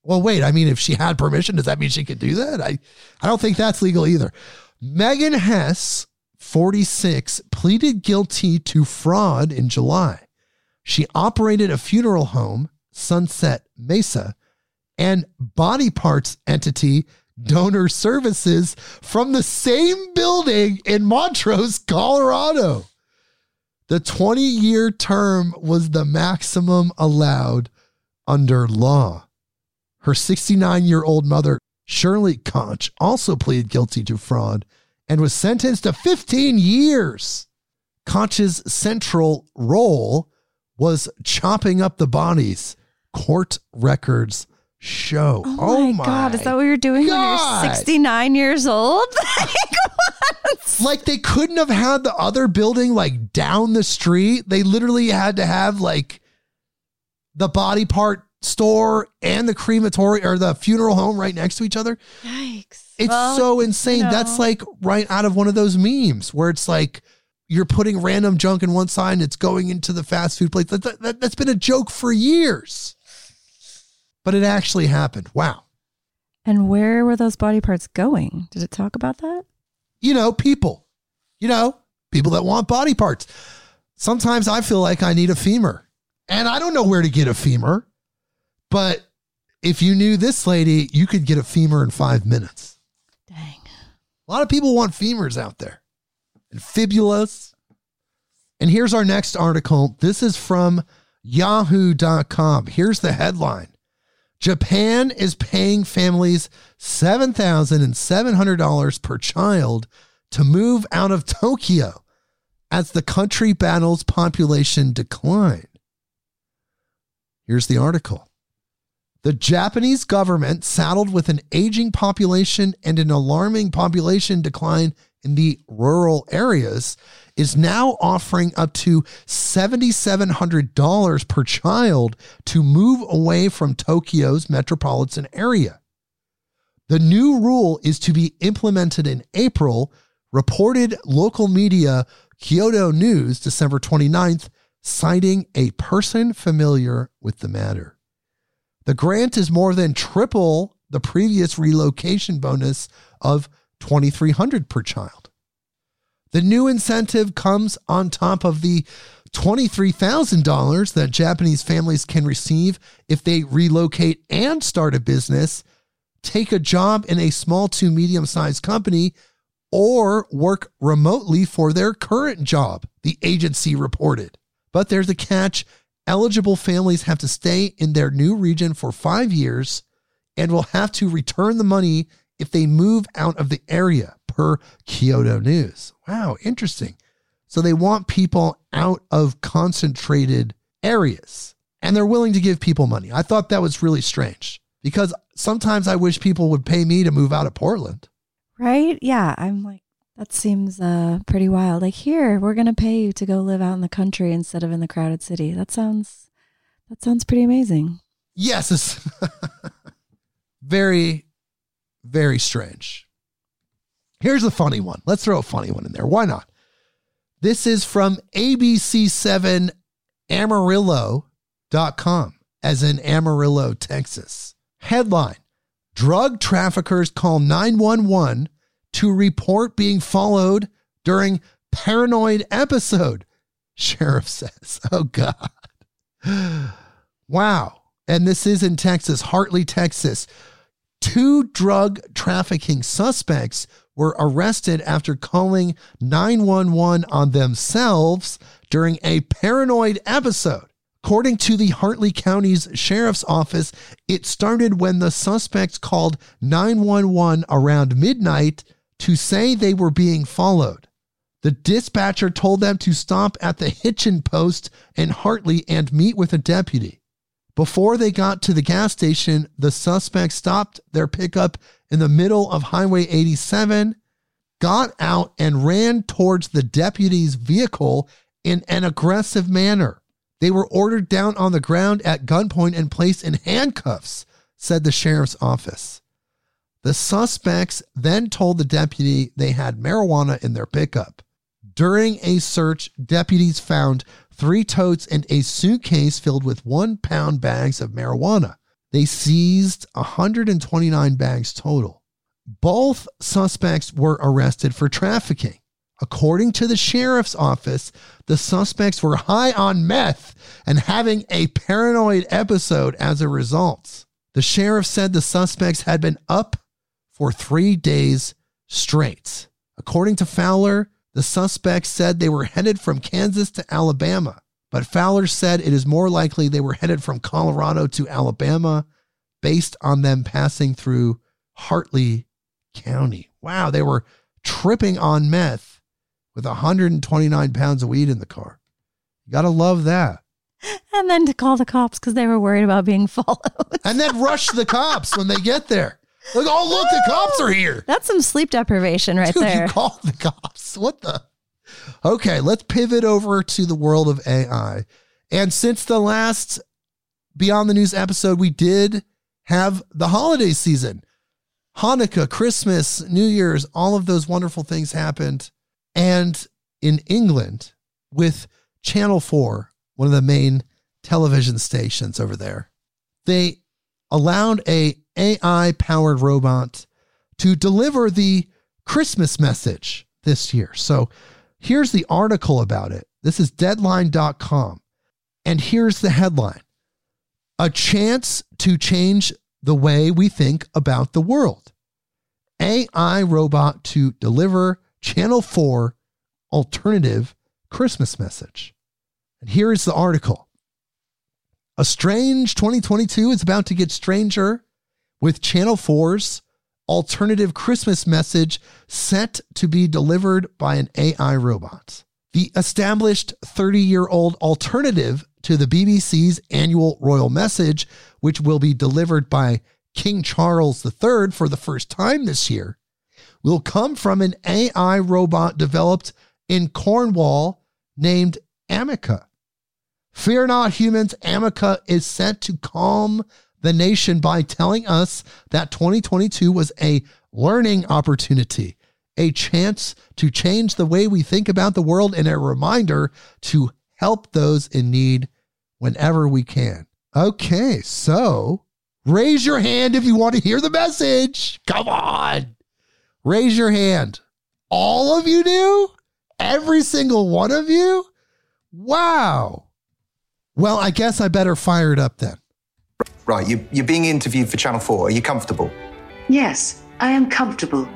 Well, wait, I mean, if she had permission, does that mean she could do that? I, I don't think that's legal either. Megan Hess, 46, pleaded guilty to fraud in July. She operated a funeral home, Sunset Mesa, and body parts entity, Donor Services, from the same building in Montrose, Colorado. The 20 year term was the maximum allowed under law. Her 69 year old mother, Shirley Conch, also pleaded guilty to fraud and was sentenced to 15 years. Conch's central role was chopping up the bodies, court records show. Oh, oh my, God. Is that what you're doing God. when you're 69 years old? *laughs* like they couldn't have had the other building like down the street. They literally had to have like the body part store and the crematory or the funeral home right next to each other. Yikes. It's Well, so insane. you know. That's like right out of one of those memes where it's like you're putting random junk in one side and it's going into the fast food place. That, that, that's been a joke for years. But it actually happened. Wow. And where were those body parts going? Did it talk about that? You know, people, you know, people that want body parts. Sometimes I feel like I need a femur and I don't know where to get a femur, but if you knew this lady, you could get a femur in five minutes. Dang. A lot of people want femurs out there and fibulas. And here's our next article. This is from yahoo.com. Here's the headline Japan is paying families $7,700 per child to move out of Tokyo as the country battles population decline. Here's the article. The Japanese government, saddled with an aging population and an alarming population decline in the rural areas, is now offering up to $7,700 per child to move away from Tokyo's metropolitan area. The new rule is to be implemented in April, reported local media Kyodo News December 29th, citing a person familiar with the matter. The grant is more than triple the previous relocation bonus of 2300 per child. The new incentive comes on top of the $23,000 that Japanese families can receive if they relocate and start a business, take a job in a small to medium sized company, or work remotely for their current job, the agency reported. But there's a catch eligible families have to stay in their new region for five years and will have to return the money if they move out of the area, per Kyodo News. Wow, interesting. So they want people out of concentrated areas and they're willing to give people money. I thought that was really strange because sometimes I wish people would pay me to move out of Portland. Right? Yeah. I'm like, that seems uh, pretty wild. Like, here, we're going to pay you to go live out in the country instead of in the crowded city. That sounds, that sounds pretty amazing. Yes. It's *laughs* very, very strange. Here's a funny one. Let's throw a funny one in there. Why not? This is from ABC7 Amarillo.com, as in Amarillo, Texas. Headline Drug traffickers call 911 to report being followed during paranoid episode, *laughs* sheriff says. *laughs* Oh, God. *gasps* Wow. And this is in Texas, Hartley, Texas. Two drug trafficking suspects were arrested after calling 911 on themselves during a paranoid episode. According to the Hartley County's Sheriff's Office, it started when the suspects called 911 around midnight to say they were being followed. The dispatcher told them to stop at the Hitchin post in Hartley and meet with a deputy. Before they got to the gas station, the suspects stopped their pickup in the middle of Highway 87, got out, and ran towards the deputy's vehicle in an aggressive manner. They were ordered down on the ground at gunpoint and placed in handcuffs, said the sheriff's office. The suspects then told the deputy they had marijuana in their pickup. During a search, deputies found three totes and a suitcase filled with one pound bags of marijuana. They seized 129 bags total. Both suspects were arrested for trafficking. According to the sheriff's office, the suspects were high on meth and having a paranoid episode as a result. The sheriff said the suspects had been up for three days straight. According to Fowler, the suspects said they were headed from Kansas to Alabama, but Fowler said it is more likely they were headed from Colorado to Alabama based on them passing through Hartley County. Wow, they were tripping on meth with 129 pounds of weed in the car. You got to love that. And then to call the cops because they were worried about being *laughs* followed. And then rush the cops when they get there. Like, oh, look, the cops are here. That's some sleep deprivation right Dude, there. you called the cops. What the? Okay, let's pivot over to the world of AI. And since the last Beyond the News episode, we did have the holiday season. Hanukkah, Christmas, New Year's, all of those wonderful things happened. And in England, with Channel 4, one of the main television stations over there, they allowed a AI powered robot to deliver the Christmas message this year. So here's the article about it. This is deadline.com. And here's the headline A chance to change the way we think about the world. AI robot to deliver Channel 4 alternative Christmas message. And here is the article. A strange 2022 is about to get stranger with Channel 4's alternative Christmas message set to be delivered by an AI robot. The established 30 year old alternative to the BBC's annual royal message, which will be delivered by King Charles III for the first time this year, will come from an AI robot developed in Cornwall named Ameca. Fear not, humans, Ameca is sent to calm the nation by telling us that 2022 was a learning opportunity, a chance to change the way we think about the world, and a reminder to help those in need whenever we can. Okay, so raise your hand if you want to hear the message. Come on. Raise your hand. All of you do? Every single one of you? Wow. Well, I guess I better fire it up then. Right, you, you're being interviewed for Channel 4. Are you comfortable? Yes, I am comfortable.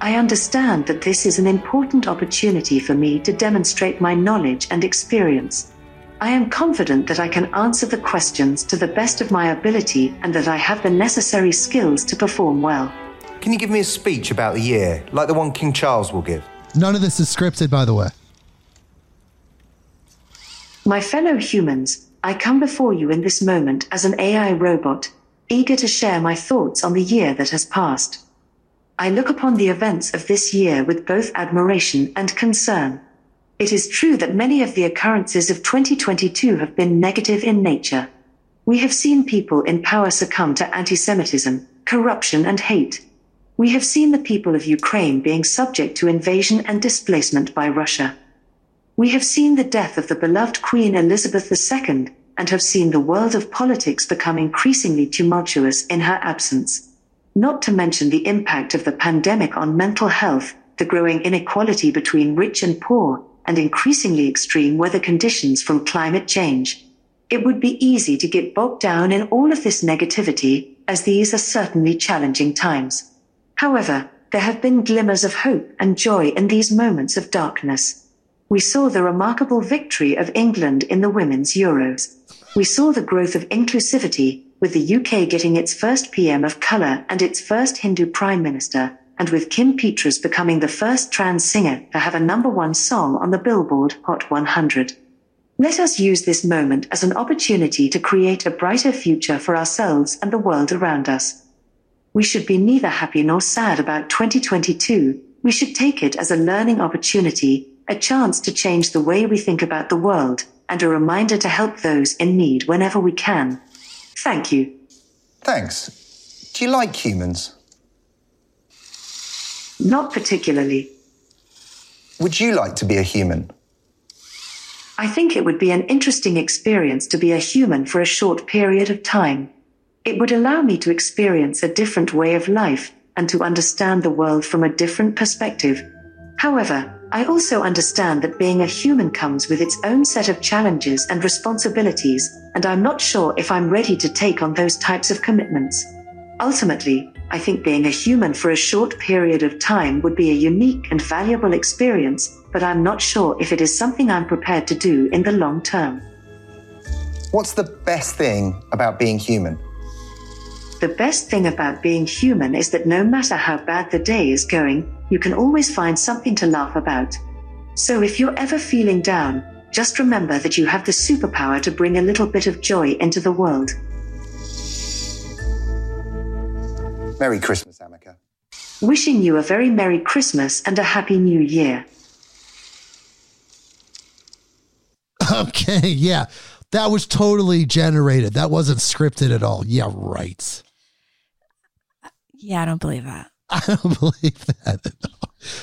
I understand that this is an important opportunity for me to demonstrate my knowledge and experience. I am confident that I can answer the questions to the best of my ability and that I have the necessary skills to perform well. Can you give me a speech about the year, like the one King Charles will give? None of this is scripted, by the way. My fellow humans, I come before you in this moment as an AI robot, eager to share my thoughts on the year that has passed. I look upon the events of this year with both admiration and concern. It is true that many of the occurrences of 2022 have been negative in nature. We have seen people in power succumb to anti Semitism, corruption, and hate. We have seen the people of Ukraine being subject to invasion and displacement by Russia. We have seen the death of the beloved Queen Elizabeth II, and have seen the world of politics become increasingly tumultuous in her absence. Not to mention the impact of the pandemic on mental health, the growing inequality between rich and poor, and increasingly extreme weather conditions from climate change. It would be easy to get bogged down in all of this negativity, as these are certainly challenging times. However, there have been glimmers of hope and joy in these moments of darkness. We saw the remarkable victory of England in the Women's Euros. We saw the growth of inclusivity, with the UK getting its first PM of colour and its first Hindu Prime Minister, and with Kim Petras becoming the first trans singer to have a number one song on the Billboard Hot 100. Let us use this moment as an opportunity to create a brighter future for ourselves and the world around us. We should be neither happy nor sad about 2022. We should take it as a learning opportunity a chance to change the way we think about the world, and a reminder to help those in need whenever we can. Thank you. Thanks. Do you like humans? Not particularly. Would you like to be a human? I think it would be an interesting experience to be a human for a short period of time. It would allow me to experience a different way of life and to understand the world from a different perspective. However, I also understand that being a human comes with its own set of challenges and responsibilities, and I'm not sure if I'm ready to take on those types of commitments. Ultimately, I think being a human for a short period of time would be a unique and valuable experience, but I'm not sure if it is something I'm prepared to do in the long term. What's the best thing about being human? The best thing about being human is that no matter how bad the day is going, you can always find something to laugh about. So if you're ever feeling down, just remember that you have the superpower to bring a little bit of joy into the world. Merry Christmas, Ameca. Wishing you a very Merry Christmas and a Happy New Year. *laughs* Okay, yeah. That was totally generated. That wasn't scripted at all. Yeah, right. Yeah, I don't believe that. *laughs* I don't believe that.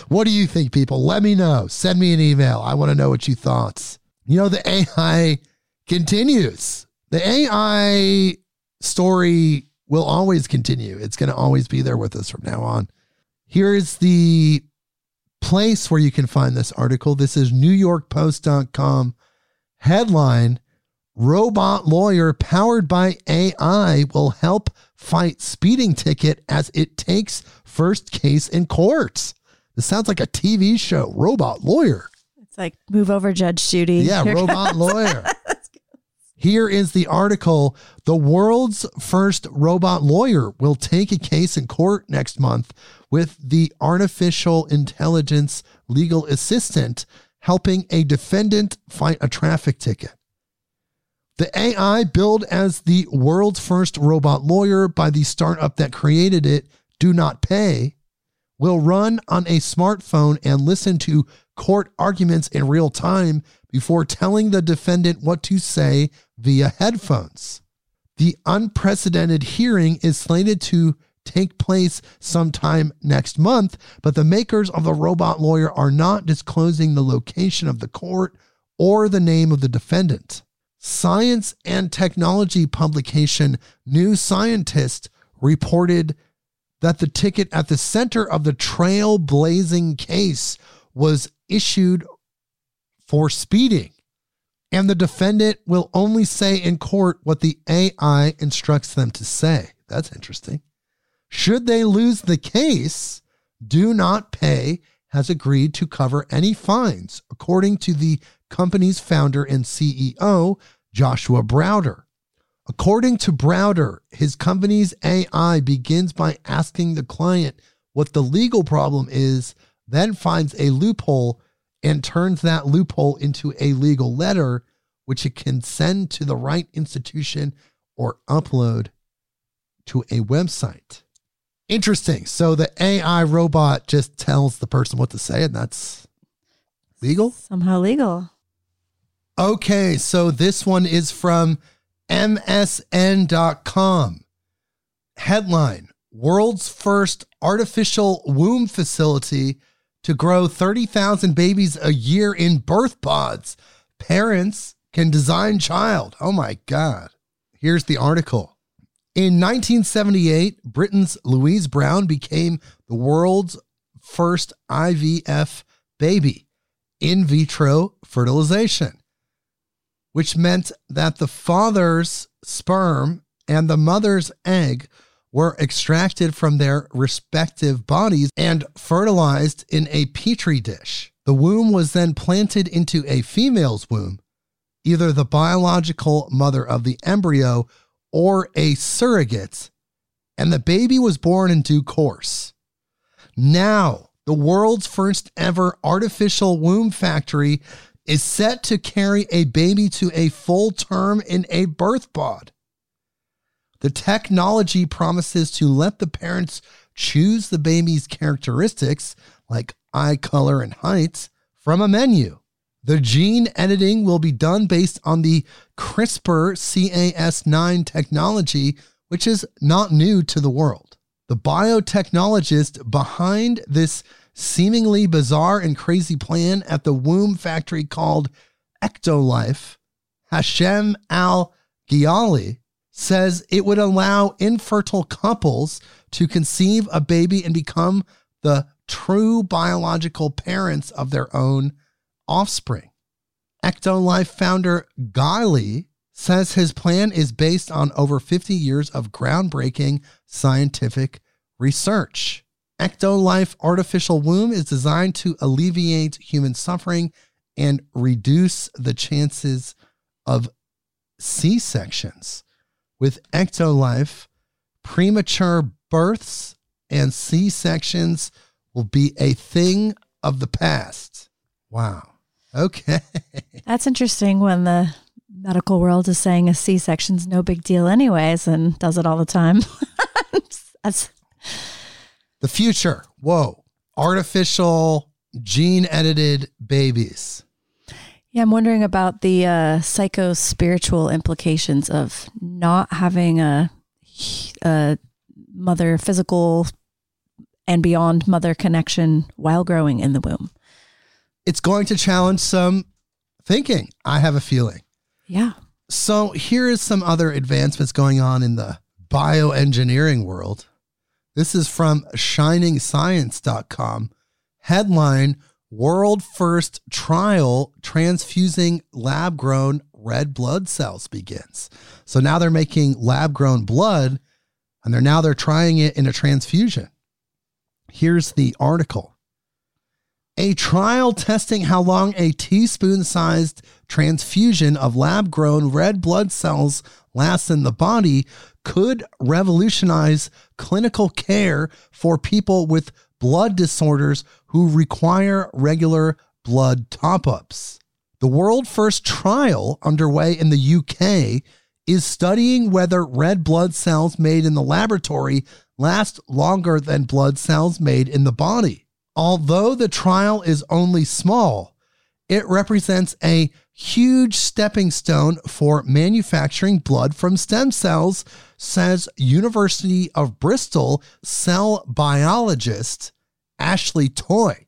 What do you think, people? Let me know. Send me an email. I want to know what you thought. You know, the AI continues. The AI story will always continue. It's going to always be there with us from now on. Here is the place where you can find this article. This is NewYorkPost.com headline Robot lawyer powered by AI will help fight speeding ticket as it takes first case in courts. This sounds like a TV show, Robot Lawyer. It's like move over, Judge Judy. Yeah, Here Robot Lawyer. *laughs* Here is the article. The world's first robot lawyer will take a case in court next month with the artificial intelligence legal assistant helping a defendant fight a traffic ticket. The AI, billed as the world's first robot lawyer by the startup that created it, Do Not Pay, will run on a smartphone and listen to court arguments in real time before telling the defendant what to say via headphones. The unprecedented hearing is slated to take place sometime next month, but the makers of the robot lawyer are not disclosing the location of the court or the name of the defendant. Science and technology publication New Scientist reported that the ticket at the center of the trailblazing case was issued for speeding, and the defendant will only say in court what the AI instructs them to say. That's interesting. Should they lose the case, Do Not Pay has agreed to cover any fines, according to the company's founder and CEO, Joshua Browder. According to Browder, his company's AI begins by asking the client what the legal problem is, then finds a loophole and turns that loophole into a legal letter, which it can send to the right institution or upload to a website. Interesting. So the AI robot just tells the person what to say, and that's legal? Somehow legal. Okay, so this one is from MSN.com. Headline World's first artificial womb facility to grow 30,000 babies a year in birth pods. Parents can design child. Oh my God. Here's the article. In 1978, Britain's Louise Brown became the world's first IVF baby, in vitro fertilization, which meant that the father's sperm and the mother's egg were extracted from their respective bodies and fertilized in a petri dish. The womb was then planted into a female's womb, either the biological mother of the embryo or a surrogate, and the baby was born in due course. Now, the world's first ever artificial womb factory is set to carry a baby to a full term in a birth pod. The technology promises to let the parents choose the baby's characteristics, like eye color and height, from a menu. The gene editing will be done based on the CRISPR Cas9 technology, which is not new to the world. The biotechnologist behind this seemingly bizarre and crazy plan at the womb factory called Ectolife, Hashem Al Ghaili, says it would allow infertile couples to conceive a baby and become the true biological parents of their own offspring. Ectolife founder Ghaili says his plan is based on over 50 years of groundbreaking scientific research. Ectolife artificial womb is designed to alleviate human suffering and reduce the chances of C sections. With Ectolife, premature births and C sections will be a thing of the past. Wow. Okay. *laughs* That's interesting when the medical world is saying a C section's no big deal, anyways, and does it all the time. *laughs* That's the future. Whoa. Artificial gene edited babies. Yeah, I'm wondering about the uh, psycho spiritual implications of not having a, a mother physical and beyond mother connection while growing in the womb. It's going to challenge some thinking, I have a feeling. Yeah. So here is some other advancements going on in the bioengineering world. This is from shiningscience.com. Headline World first trial transfusing lab grown red blood cells begins. So now they're making lab grown blood and they're now they're trying it in a transfusion. Here's the article. A trial testing how long a teaspoon sized transfusion of lab grown red blood cells lasts in the body could revolutionize clinical care for people with blood disorders who require regular blood top ups. The world first trial underway in the UK is studying whether red blood cells made in the laboratory last longer than blood cells made in the body. Although the trial is only small, it represents a huge stepping stone for manufacturing blood from stem cells, says University of Bristol cell biologist Ashley Toye,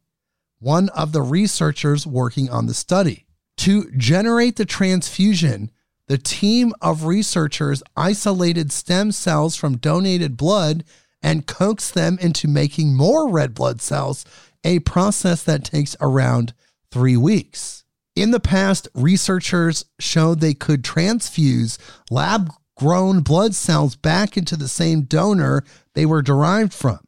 one of the researchers working on the study. To generate the transfusion, the team of researchers isolated stem cells from donated blood and coaxed them into making more red blood cells, a process that takes around three weeks. In the past, researchers showed they could transfuse lab grown blood cells back into the same donor they were derived from.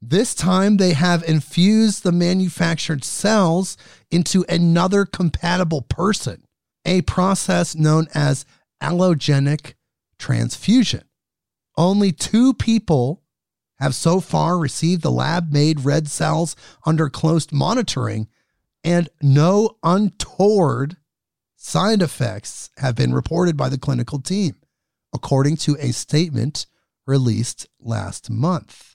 This time, they have infused the manufactured cells into another compatible person, a process known as allogenic transfusion. Only two people have so far received the lab made red cells under close monitoring, and no untoward side effects have been reported by the clinical team, according to a statement released last month.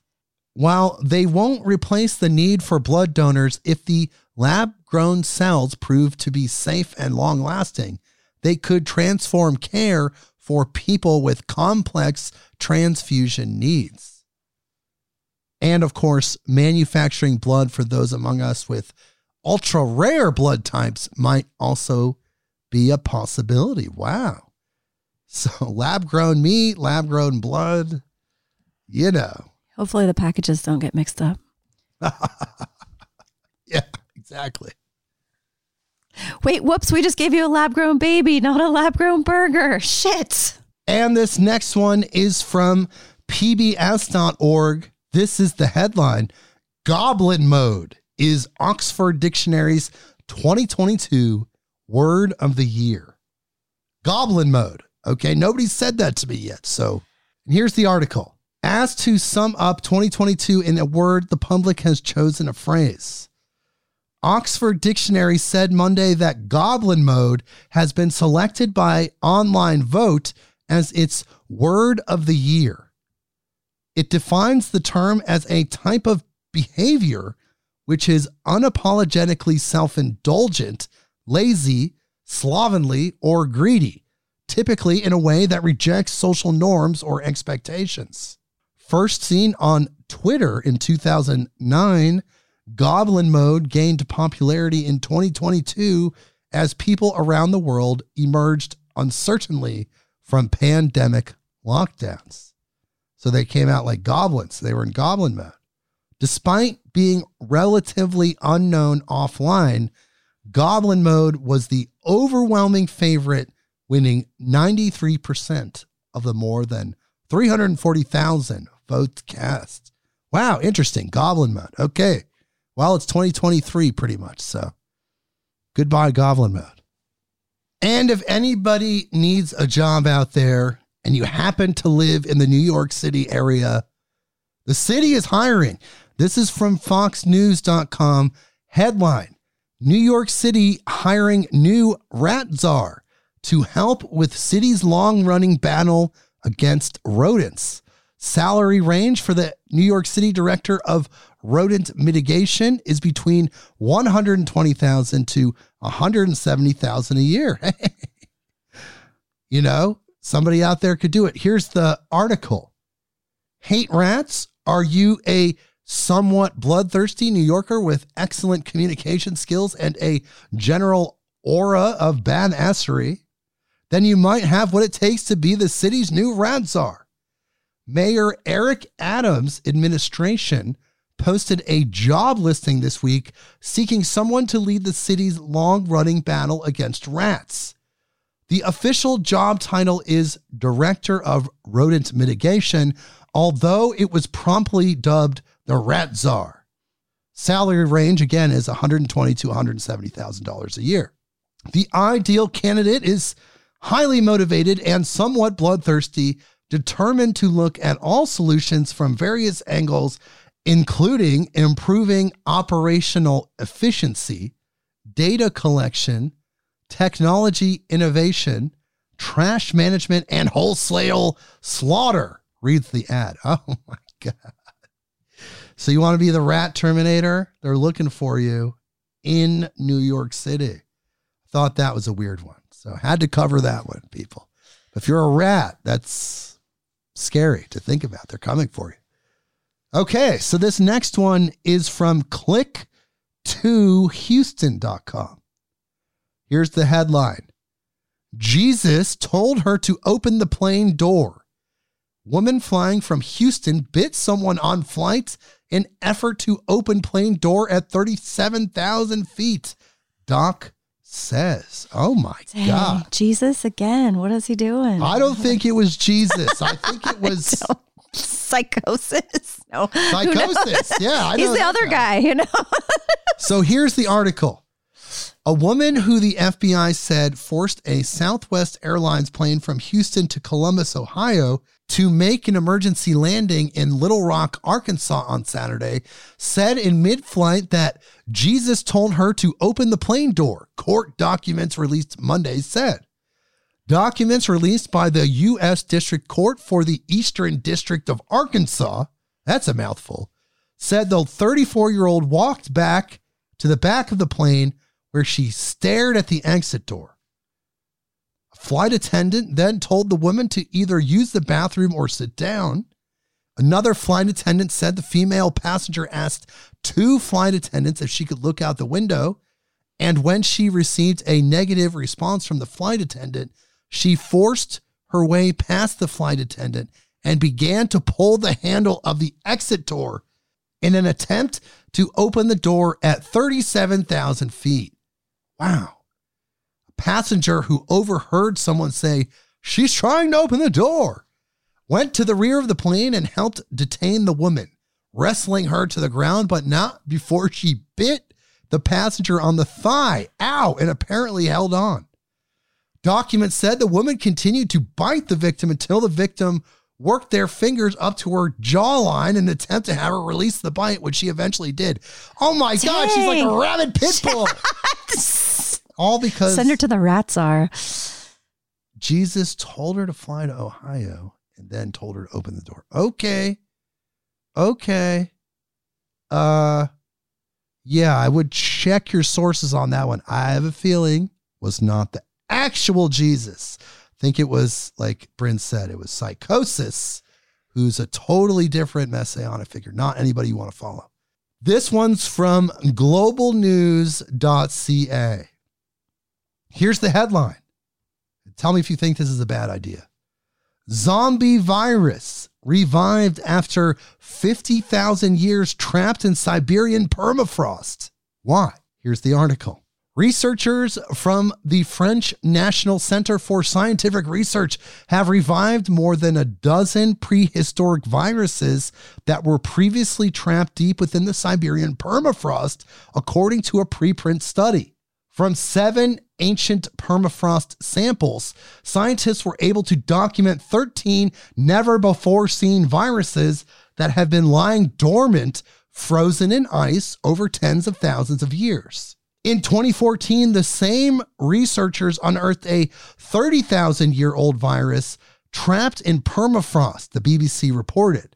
While they won't replace the need for blood donors if the lab grown cells prove to be safe and long lasting, they could transform care for people with complex transfusion needs. And of course, manufacturing blood for those among us with ultra rare blood types might also be a possibility. Wow. So, *laughs* lab grown meat, lab grown blood, you know. Hopefully the packages don't get mixed up. *laughs* Yeah, exactly. Wait, whoops, we just gave you a lab grown baby, not a lab grown burger. Shit. And this next one is from pbs.org. This is the headline Goblin Mode is Oxford Dictionary's 2022 word of the year. Goblin Mode. Okay, nobody said that to me yet. So here's the article. As to sum up 2022 in a word, the public has chosen a phrase. Oxford Dictionary said Monday that Goblin Mode has been selected by online vote as its word of the year. It defines the term as a type of behavior which is unapologetically self indulgent, lazy, slovenly, or greedy, typically in a way that rejects social norms or expectations. First seen on Twitter in 2009, Goblin Mode gained popularity in 2022 as people around the world emerged uncertainly from pandemic lockdowns. So they came out like goblins. They were in goblin mode. Despite being relatively unknown offline, Goblin Mode was the overwhelming favorite, winning 93% of the more than 340,000 votes cast. Wow, interesting. Goblin Mode. Okay. Well, it's 2023 pretty much. So goodbye, Goblin Mode. And if anybody needs a job out there and you happen to live in the New York City area, the city is hiring. This is from FoxNews.com. Headline New York City hiring new rat czar to help with city's long running battle against rodents. Salary range for the New York City director of rodent mitigation is between 120,000 to 170,000 a year. *laughs* you know, somebody out there could do it. Here's the article. Hate rats? Are you a somewhat bloodthirsty New Yorker with excellent communication skills and a general aura of badassery? Then you might have what it takes to be the city's new rat czar. Mayor Eric Adams' administration posted a job listing this week seeking someone to lead the city's long running battle against rats. The official job title is Director of Rodent Mitigation, although it was promptly dubbed the Rat Czar. Salary range again is $120 to $170,000 a year. The ideal candidate is highly motivated and somewhat bloodthirsty, determined to look at all solutions from various angles, including improving operational efficiency, data collection, technology innovation, trash management, and wholesale slaughter, reads the ad. *laughs* Oh my God. So you want to be the rat terminator? They're looking for you in New York City. thought that was a weird one. So had to cover that one, people. If you're a rat, that's scary to think about. They're coming for you. Okay, so this next one is from click2houston.com. Here's the headline Jesus told her to open the plane door. Woman flying from Houston bit someone on flight in effort to open plane door at 37,000 feet. Doc says, "Oh my Dang, god." Jesus again. What is he doing? I don't think it was Jesus. I think it *laughs* was Psychosis. No. Psychosis. Yeah, I He's the other guy, you know? *laughs* So here's the article. A woman who the FBI said forced a Southwest Airlines plane from Houston to Columbus, Ohio, to make an emergency landing in Little Rock, Arkansas on Saturday, said in mid flight that Jesus told her to open the plane door, court documents released Monday said. Documents released by the U.S. District Court for the Eastern District of Arkansas, that's a mouthful, said the 34 year old walked back to the back of the plane where she stared at the exit door. Flight attendant then told the woman to either use the bathroom or sit down. Another flight attendant said the female passenger asked two flight attendants if she could look out the window. And when she received a negative response from the flight attendant, she forced her way past the flight attendant and began to pull the handle of the exit door in an attempt to open the door at 37,000 feet. Wow. Passenger who overheard someone say, She's trying to open the door, went to the rear of the plane and helped detain the woman, wrestling her to the ground, but not before she bit the passenger on the thigh. Ow, and apparently held on. Documents said the woman continued to bite the victim until the victim worked their fingers up to her jawline in an attempt to have her release the bite, which she eventually did. Oh my God, she's like a rabid pit bull. *laughs* All because Send her to the rat czar. Jesus told her to fly to Ohio and then told her to open the door. Okay. Okay. Uh yeah, I would check your sources on that one. I have a feeling was not the actual Jesus. I think it was like Brynn said, it was psychosis, who's a totally different messianic figure, not anybody you want to follow. This one's from globalnews.ca. Here's the headline. Tell me if you think this is a bad idea. Zombie virus revived after 50,000 years trapped in Siberian permafrost. Why? Here's the article. Researchers from the French National Center for Scientific Research have revived more than a dozen prehistoric viruses that were previously trapped deep within the Siberian permafrost, according to a preprint study. From seven ancient permafrost samples, scientists were able to document 13 never before seen viruses that have been lying dormant, frozen in ice over tens of thousands of years. In 2014, the same researchers unearthed a 30,000 year old virus trapped in permafrost, the BBC reported.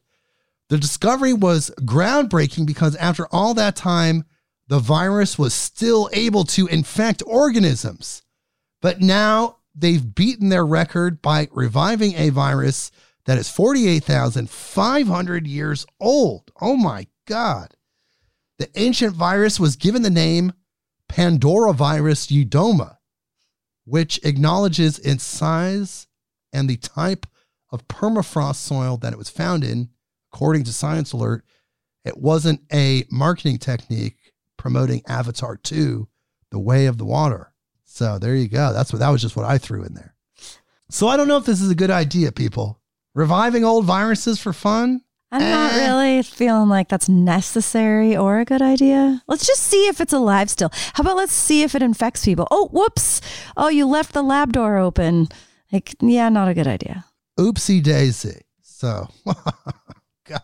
The discovery was groundbreaking because after all that time, the virus was still able to infect organisms. But now they've beaten their record by reviving a virus that is 48,500 years old. Oh my God. The ancient virus was given the name Pandora virus yedoma, which acknowledges its size and the type of permafrost soil that it was found in. According to Science Alert, it wasn't a marketing technique promoting Avatar 2, The Way of the Water. So there you go. That's what that was just what I threw in there. So I don't know if this is a good idea, people. Reviving old viruses for fun? I'm not Eh. really feeling like that's necessary or a good idea. Let's just see if it's alive still. How about let's see if it infects people? Oh, whoops. Oh, you left the lab door open. Like, yeah, not a good idea. Oopsie daisy. So, *laughs* God.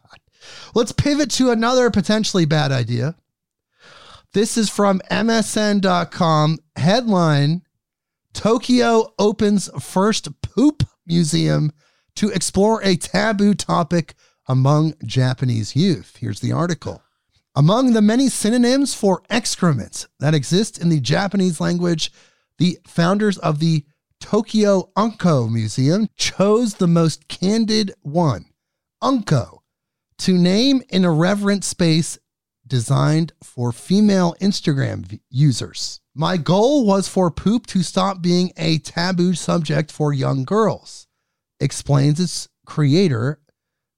Let's pivot to another potentially bad idea. This is from MSN.com. Headline Tokyo opens first poop museum to explore a taboo topic among Japanese youth. Here's the article. Among the many synonyms for excrement that exist in the Japanese language, The founders of the Tokyo Unko Museum chose the most candid one, Unko, to name an irreverent space designed for female Instagram users. My goal was for poop to stop being a taboo subject for young girls, explains its creator,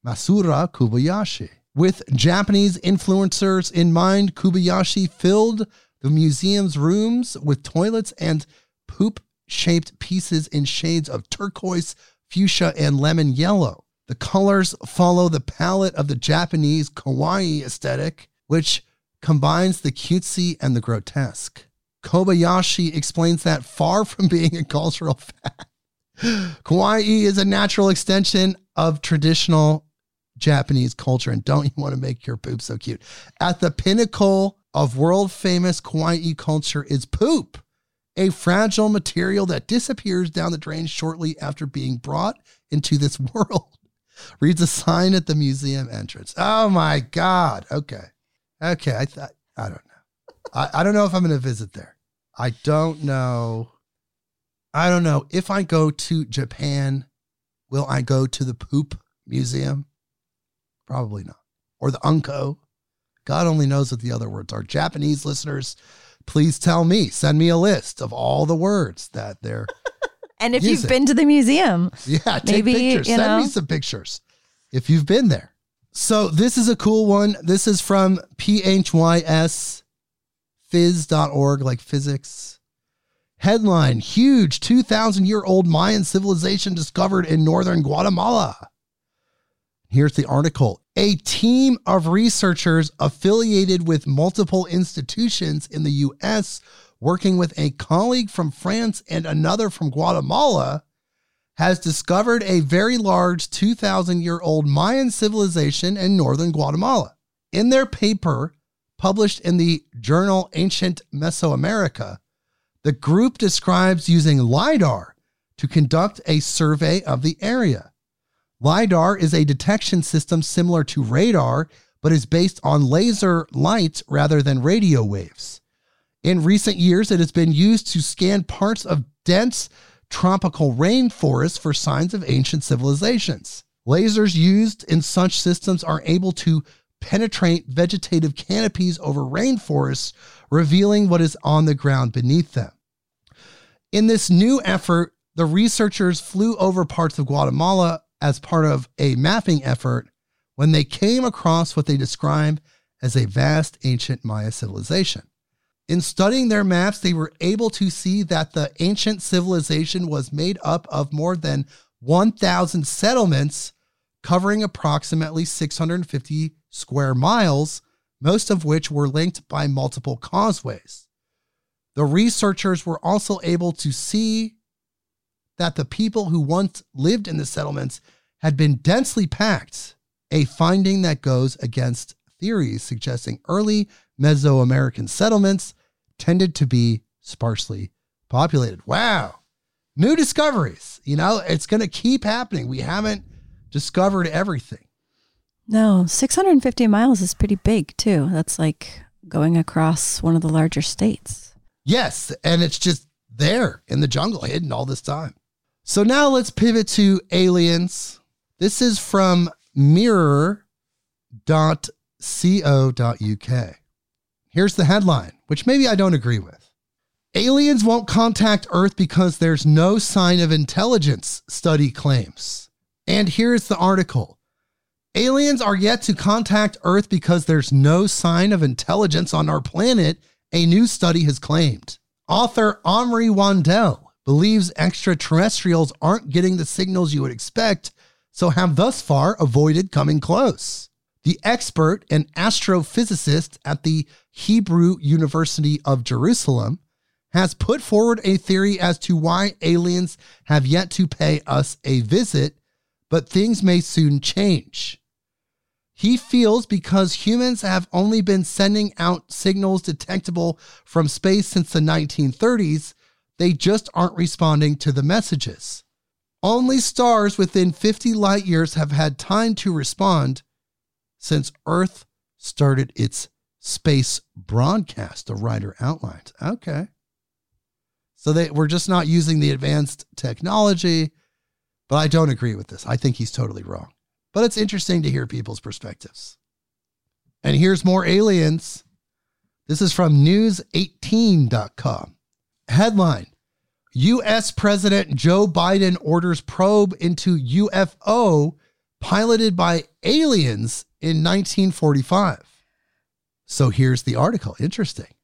Masura Kobayashi. With Japanese influencers in mind, Kobayashi filled the museum's rooms with toilets and poop shaped pieces in shades of turquoise, fuchsia, and lemon yellow. The colors follow the palette of the Japanese kawaii aesthetic, which combines the cutesy and the grotesque. Kobayashi explains that far from *laughs* being a cultural fact, kawaii is a natural extension of traditional Japanese culture. And don't you want to make your poop so cute? At the pinnacle of world famous kawaii culture is poop, a fragile material that disappears down the drain shortly after being brought into this *laughs* world. Reads a sign at the museum entrance. Oh my God. Okay. Okay. I thought, I don't know. I, I don't know if I'm going to visit there. I don't know. I don't know. If I go to Japan, will I go to the poop museum? Probably not. Or the Unko. God only knows what the other words are. Japanese listeners, please tell me. Send me a list of all the words that they're. *laughs* And if Use you've been to the museum, Yeah, take Maybe, pictures. Send me some pictures if you've been there. So this is a cool one. This is from physphys.org, like physics. Headline Huge 2,000 year old Mayan civilization discovered in northern Guatemala. Here's the article. A team of researchers affiliated with multiple institutions in the US, working with a colleague from France and another from Guatemala, has discovered a very large 2,000 year old Mayan civilization in northern Guatemala. In their paper, published in the journal Ancient Mesoamerica, the group describes using LIDAR to conduct a survey of the area. LIDAR is a detection system similar to radar, but is based on laser light rather than radio waves. In recent years, it has been used to scan parts of dense tropical rainforests for signs of ancient civilizations. Lasers used in such systems are able to penetrate vegetative canopies over rainforests, revealing what is on the ground beneath them. In this new effort, the researchers flew over parts of Guatemala as part of a mapping effort when they came across what they describe as a vast ancient Maya civilization. In studying their maps, they were able to see that the ancient civilization was made up of more than 1,000 settlements covering approximately 650 square miles, most of which were linked by multiple causeways. The researchers were also able to see that the people who once lived in the settlements had been densely packed, a finding that goes against theories suggesting early Mesoamerican settlements tended to be sparsely populated. Wow. New discoveries. You know, it's going to keep happening. We haven't discovered everything. no, 650 miles is pretty big too. That's like going across one of the larger states. Yes, and it's just there in the jungle, hidden all this time. So now let's pivot to aliens. This is from mirror.co.uk. Here's the headline, which maybe I don't agree with. Aliens won't contact Earth because there's no sign of intelligence, study claims. And here's the article. Aliens are yet to contact Earth because there's no sign of intelligence on our planet, a new study has claimed. Author Amri Wandel believes extraterrestrials aren't getting the signals you would expect, so have thus far avoided coming close. The expert and astrophysicist at the Hebrew University of Jerusalem has put forward a theory as to why aliens have yet to pay us a visit, but things may soon change. He feels because humans have only been sending out signals detectable from space since the 1930s, they just aren't responding to the messages. Only stars within 50 light years have had time to respond since Earth started its space broadcast, the writer outlines. Okay. So they we're just not using the advanced technology. But I don't agree with this. I think he's totally wrong. But it's interesting to hear people's perspectives. And here's more aliens. This is from news18.com. Headline US President Joe Biden orders probe into UFO piloted by aliens in 1945. So here's the article. Interesting.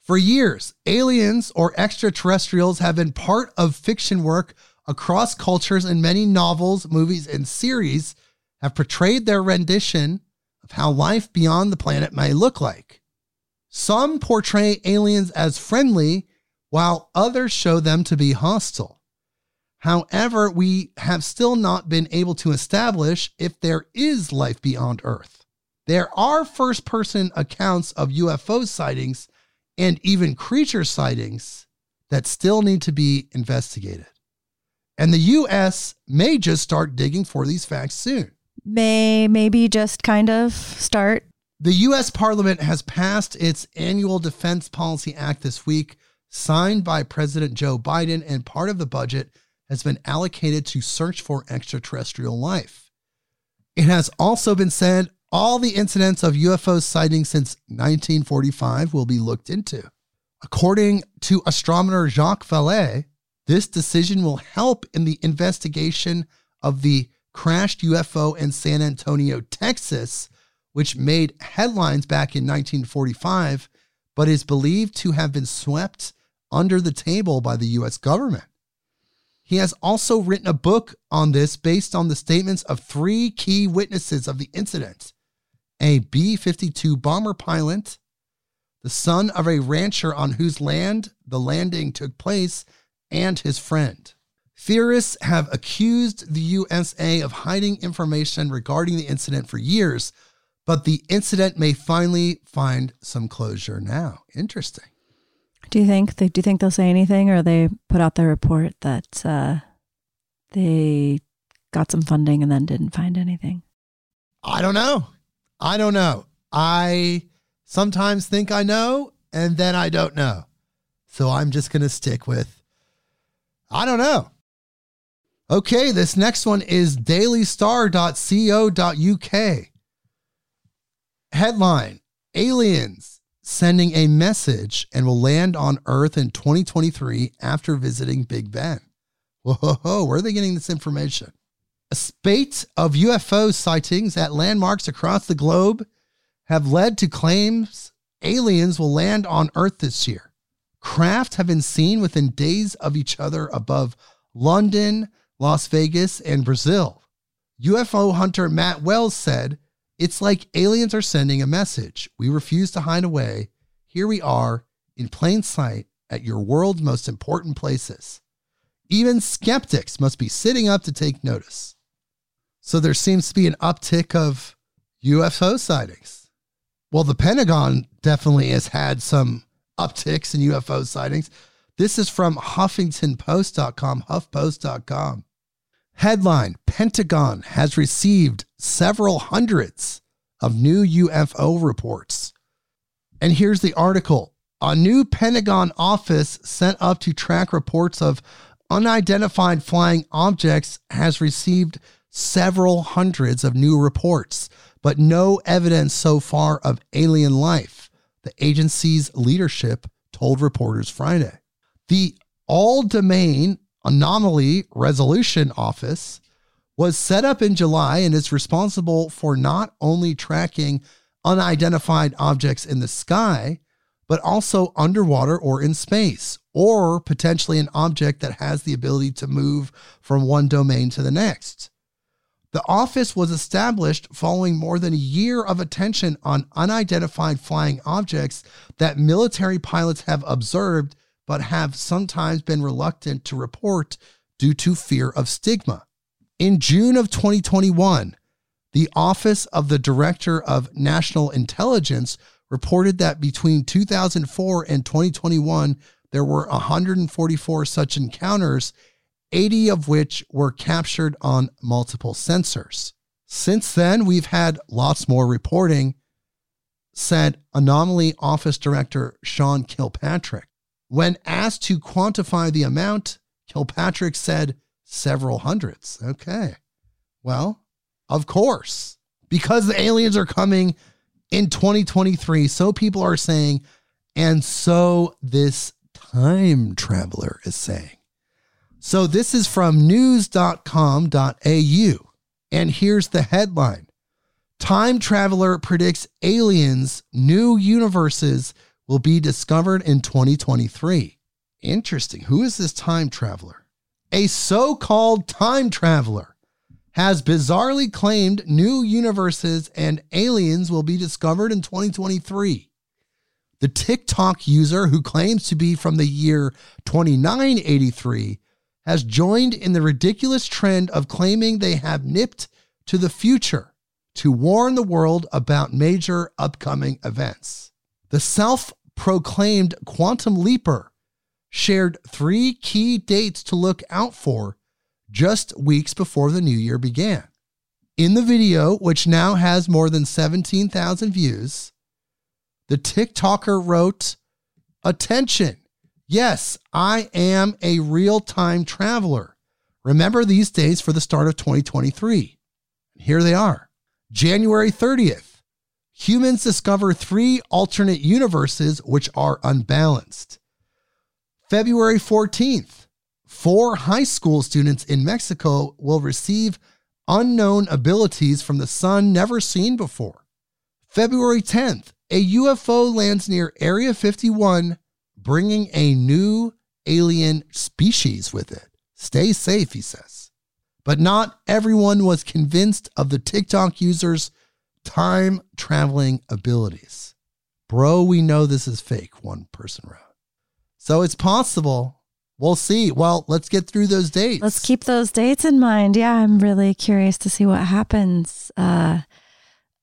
For years, aliens or extraterrestrials have been part of fiction work across cultures, and many novels, movies, and series have portrayed their rendition of how life beyond the planet may look like. Some portray aliens as friendly, while others show them to be hostile. However, we have still not been able to establish if there is life beyond Earth. There are first person accounts of UFO sightings and even creature sightings that still need to be investigated. And the US may just start digging for these facts soon. May maybe just kind of start. The US Parliament has passed its annual Defense Policy Act this week, signed by President Joe Biden, and part of the budget has been allocated to search for extraterrestrial life. It has also been said all the incidents of UFO sightings since 1945 will be looked into. According to astronomer Jacques Vallée, this decision will help in the investigation of the crashed UFO in San Antonio, Texas, which made headlines back in 1945, but is believed to have been swept under the table by the US government. He has also written a book on this based on the statements of three key witnesses of the incident a B 52 bomber pilot, the son of a rancher on whose land the landing took place, and his friend. Theorists have accused the USA of hiding information regarding the incident for years, but the incident may finally find some closure now. Interesting. Do you think they do you think they'll say anything, or they put out their report that uh, they got some funding and then didn't find anything? I don't know. I don't know. I sometimes think I know, and then I don't know. So I'm just going to stick with I don't know. Okay, this next one is dailystar.co.uk. Headline Aliens sending a message and will land on Earth in 2023 after visiting Big Ben. Whoa, where are they getting this information? A spate of UFO sightings at landmarks across the globe have led to claims aliens will land on Earth this year. Craft have been seen within days of each other above London, Las Vegas, and Brazil. UFO hunter Matt Wells said, It's like aliens are sending a message. We refuse to hide away. Here we are in plain sight at your world's most important places. Even skeptics must be sitting up to take notice. So there seems to be an uptick of UFO sightings. Well, the Pentagon definitely has had some upticks in UFO sightings. This is from HuffingtonPost.com, HuffPost.com. Headline Pentagon has received several hundreds of new UFO reports. And here's the article A new Pentagon office sent up to track reports of unidentified flying objects has received several hundreds of new reports, but no evidence so far of alien life the agency's leadership told reporters Friday. The All Domain Anomaly Resolution Office was set up in July and is responsible for not only tracking unidentified objects in the sky, but also underwater or in space, or potentially an object that has the ability to move from one domain to the next. The office was established following more than a year of attention on unidentified flying objects that military pilots have observed but have sometimes been reluctant to report due to fear of stigma. In June of 2021, the Office of the Director of National Intelligence reported that between 2004 and 2021, there were 144 such encounters 80 of which were captured on multiple sensors. Since then, we've had lots more reporting, said Anomaly Office Director Sean Kirkpatrick. When asked to quantify the amount, Kirkpatrick said several hundreds. Okay. Well, of course, because the aliens are coming in 2023, so people are saying, and so this time traveler is saying. So this is from news.com.au. And here's the headline Time traveler predicts aliens' new universes will be discovered in 2023. Interesting. Who is this time traveler? A so called time traveler has bizarrely claimed new universes and aliens will be discovered in 2023. The TikTok user, who claims to be from the year 2983, has joined in the ridiculous trend of claiming they have nipped to the future to warn the world about major upcoming events. The self proclaimed quantum leaper shared three key dates to look out for just weeks before the new year began. In the video, which now has more than 17,000 views, the TikToker wrote, Attention, yes, I am a real time traveler. Remember these days for the start of 2023. Here they are. January 30th, humans discover three alternate universes which are unbalanced. February 14th, four high school students in Mexico will receive unknown abilities from the sun never seen before. February 10th, a UFO lands near Area 51, bringing a new alien species with it. Stay safe, he says. But not everyone was convinced of the TikTok user's time traveling abilities. Bro, we know this is fake, one person wrote. So it's possible we'll see. Well, let's get through those dates. Let's keep those dates in mind. Yeah, I'm really curious to see what happens. Uh,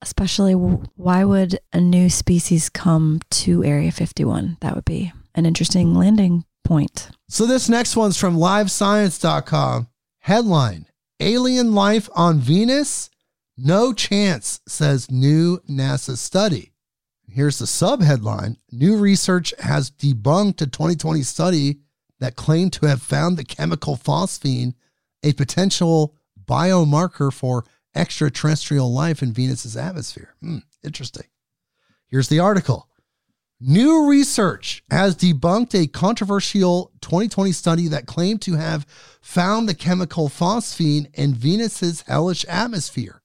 especially, why would a new species come to Area 51? That would be an interesting landing point. So, this next one's from livescience.com. Headline Alien life on Venus? No chance, says new NASA study. Here's the subheadline New research has debunked a 2020 study that claimed to have found the chemical phosphine, a potential biomarker for extraterrestrial life in Venus's atmosphere. Hmm, interesting. Here's the article. New research has debunked a controversial 2020 study that claimed to have found the chemical phosphine in Venus's hellish atmosphere.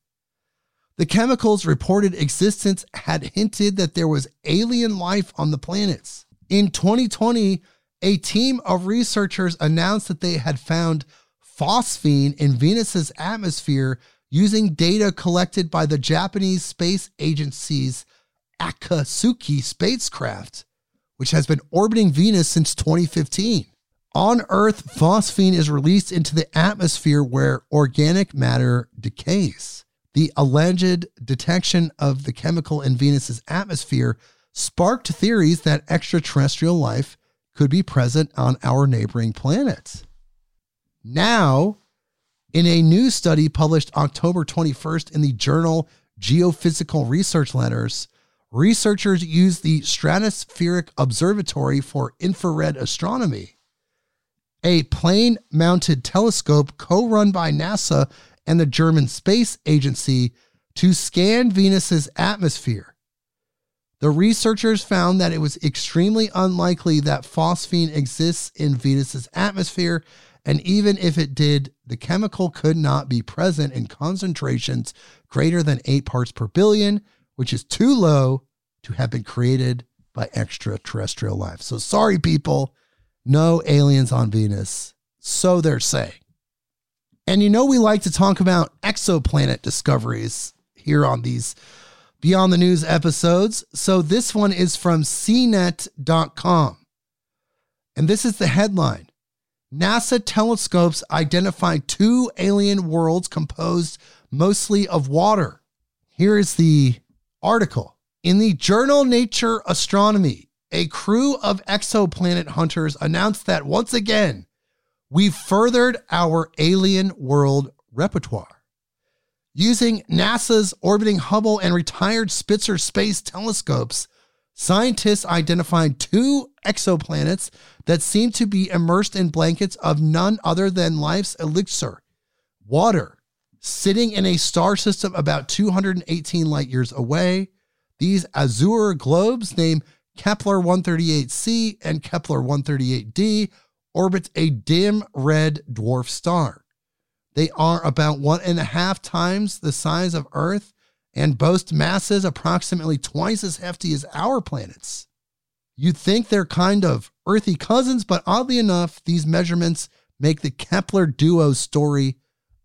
The chemical's reported existence had hinted that there was alien life on the planets. In 2020, a team of researchers announced that they had found phosphine in Venus's atmosphere using data collected by the Japanese space agency's Akatsuki spacecraft, which has been orbiting Venus since 2015. On Earth, phosphine is released into the atmosphere where organic matter decays. The alleged detection of the chemical in Venus's atmosphere sparked theories that extraterrestrial life could be present on our neighboring planets. Now, in a new study published October 21st in the journal Geophysical Research Letters, researchers used the Stratospheric Observatory for Infrared Astronomy, a plane mounted telescope co run by NASA and the German Space Agency, to scan Venus's atmosphere the researchers found that it was extremely unlikely that phosphine exists in Venus's atmosphere, and even if it did, the chemical could not be present in concentrations greater than 8 parts per billion, which is too low to have been created by extraterrestrial life. So sorry people, no aliens on Venus. So they're saying. And you know we like to talk about exoplanet discoveries here on these Beyond the News episodes. So this one is from CNET.com. And this is the headline NASA telescopes identify two alien worlds composed mostly of water. Here is the article. In the journal Nature Astronomy, a crew of exoplanet hunters announced that once again, we've furthered our alien world repertoire. Using NASA's orbiting Hubble and retired Spitzer space telescopes, Scientists identified two exoplanets that seem to be immersed in blankets of none other than life's elixir, water, sitting in a star system about 218 light years away. These azure globes, named Kepler 138c and Kepler 138d, orbit a dim red dwarf star. They are about one and a half times the size of Earth and boast masses approximately twice as hefty as our planets. You'd think they're kind of earthy cousins, but oddly enough, these measurements make the Kepler duo story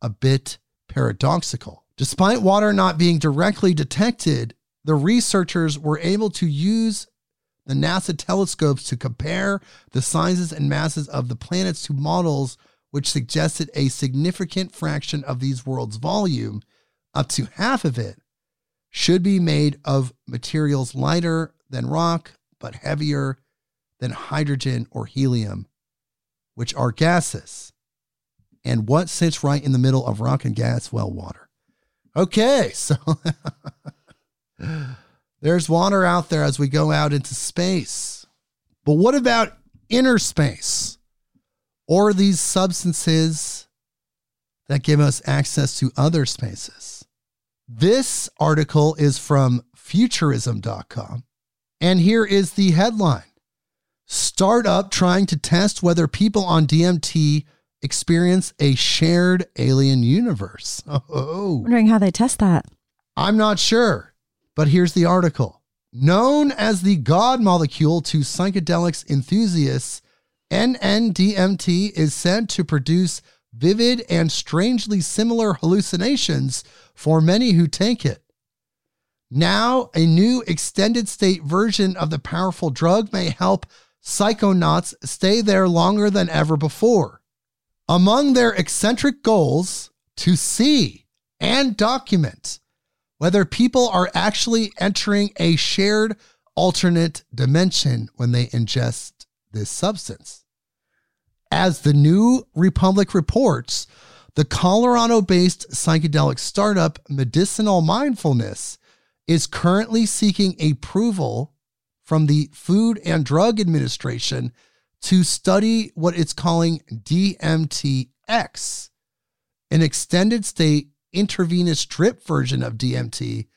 a bit paradoxical. Despite water not being directly detected, the researchers were able to use the NASA telescopes to compare the sizes and masses of the planets to models which suggested a significant fraction of these worlds' volume, up to half of it, should be made of materials lighter than rock, but heavier than hydrogen or helium, which are gases. And what sits right in the middle of rock and gas? Well, water. Okay, so *laughs* *laughs* there's water out there as we go out into space. But what about inner space or these substances that give us access to other spaces? This article is from futurism.com. And here is the headline Startup trying to test whether people on DMT experience a shared alien universe. *laughs* Oh, Wondering how they test that. I'm not sure, but here's the article. Known as the God molecule to psychedelics enthusiasts, NNDMT is said to produce vivid and strangely similar hallucinations for many who take it. Now, a new extended state version of the powerful drug may help psychonauts stay there longer than ever before. Among their eccentric goals, to see and document whether people are actually entering a shared alternate dimension when they ingest this substance. As the New Republic reports, the Colorado based psychedelic startup Medicinal Mindfulness is currently seeking approval from the Food and Drug Administration to study what it's calling DMTX, an extended state intravenous drip version of DMT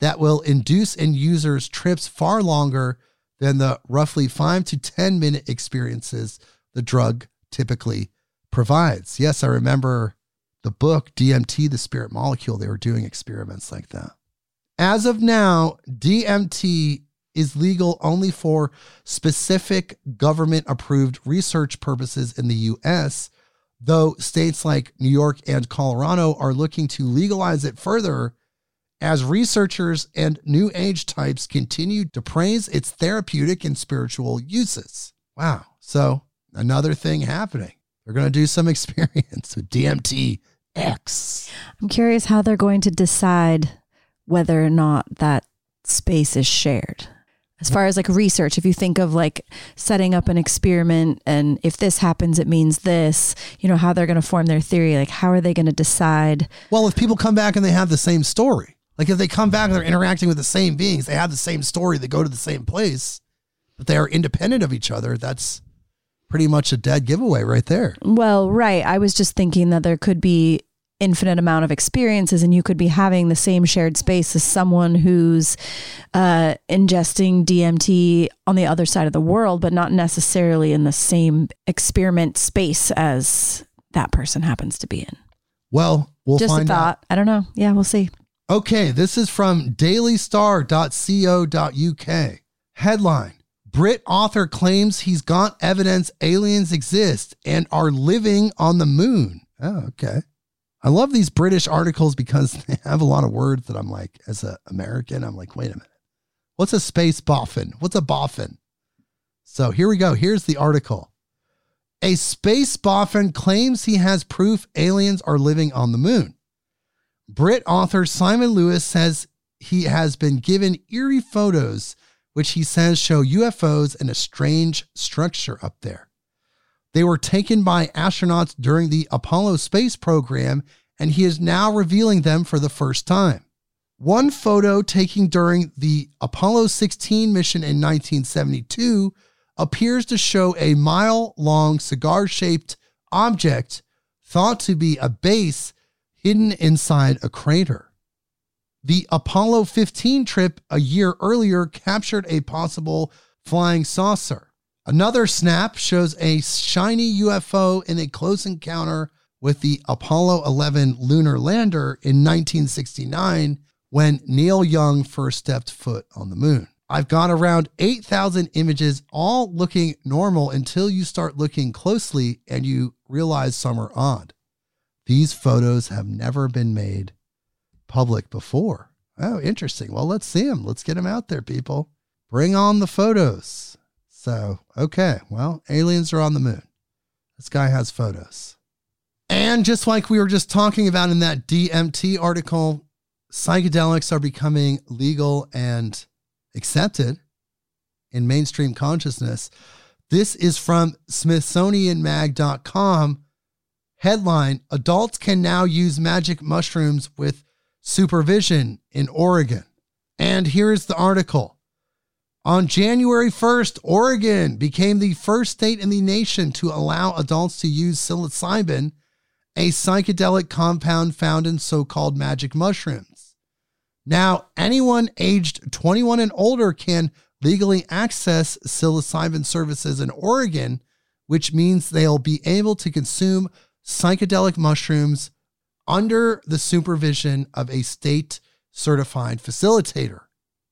that will induce in users trips far longer than the roughly five to 10 minute experiences the drug typically provides. Yes, I remember the book DMT, the spirit molecule, they were doing experiments like that. As of now, DMT is legal only for specific government approved research purposes in the US, though states like New York and Colorado are looking to legalize it further as researchers and new age types continue to praise its therapeutic and spiritual uses. Wow. So, another thing happening. They're going to do some *laughs* experience with DMT X. I'm curious how they're going to decide whether or not that space is shared. As far as like research, if you think of like setting up an experiment and if this happens, it means this, you know, how they're going to form their theory. Like, how are they going to decide? Well, if people come back and they have the same story, like if they come back and they're interacting with the same beings, they have the same story, they go to the same place, but they are independent of each other, that's pretty much a dead giveaway right there. Well, right. I was just thinking that there could be infinite amount of experiences and you could be having the same shared space as someone who's uh, ingesting DMT on the other side of the world, but not necessarily in the same experiment space as that person happens to be in. Well, we'll just find a out. thought. I don't know. Yeah, we'll see. Okay, this is from dailystar.co.uk. Headline Brit author claims he's got evidence aliens exist and are living on the moon. Oh, okay. I love these British articles because *laughs* they have a lot of words that I'm like, as an American, I'm like, wait a minute. What's a space boffin? What's a boffin? So here we go. Here's the article. A space boffin claims he has proof aliens are living on the moon. Brit author Simon Lewis says he has been given eerie photos, which he says show UFOs and a strange structure up there. They were taken by astronauts during the Apollo space program, and he is now revealing them for the first time. One photo taken during the Apollo 16 mission in 1972 appears to show a mile long cigar shaped object thought to be a base hidden inside a crater. The Apollo 15 trip a year earlier captured a possible flying saucer. Another snap shows a shiny UFO in a close encounter with the Apollo 11 lunar lander in 1969 when Neil Young first stepped foot on the moon. I've got around 8,000 images, all looking normal until you start looking closely and you realize some are odd. These photos have never been made public before. Oh, interesting. Well, let's see them. Let's get them out there, people. Bring on the photos. So, okay. Well, aliens are on the moon. This guy has photos. And just like we were just talking about in that DMT article, psychedelics are becoming legal and accepted in mainstream consciousness. This is from SmithsonianMag.com. Headline Adults can now use magic mushrooms with supervision in Oregon. And here's the article. On January 1st, Oregon became the first state in the nation to allow adults to use psilocybin, a psychedelic compound found in so called magic mushrooms. Now, anyone aged 21 and older can legally access psilocybin services in Oregon, which means they'll be able to consume psychedelic mushrooms under the supervision of a state certified facilitator.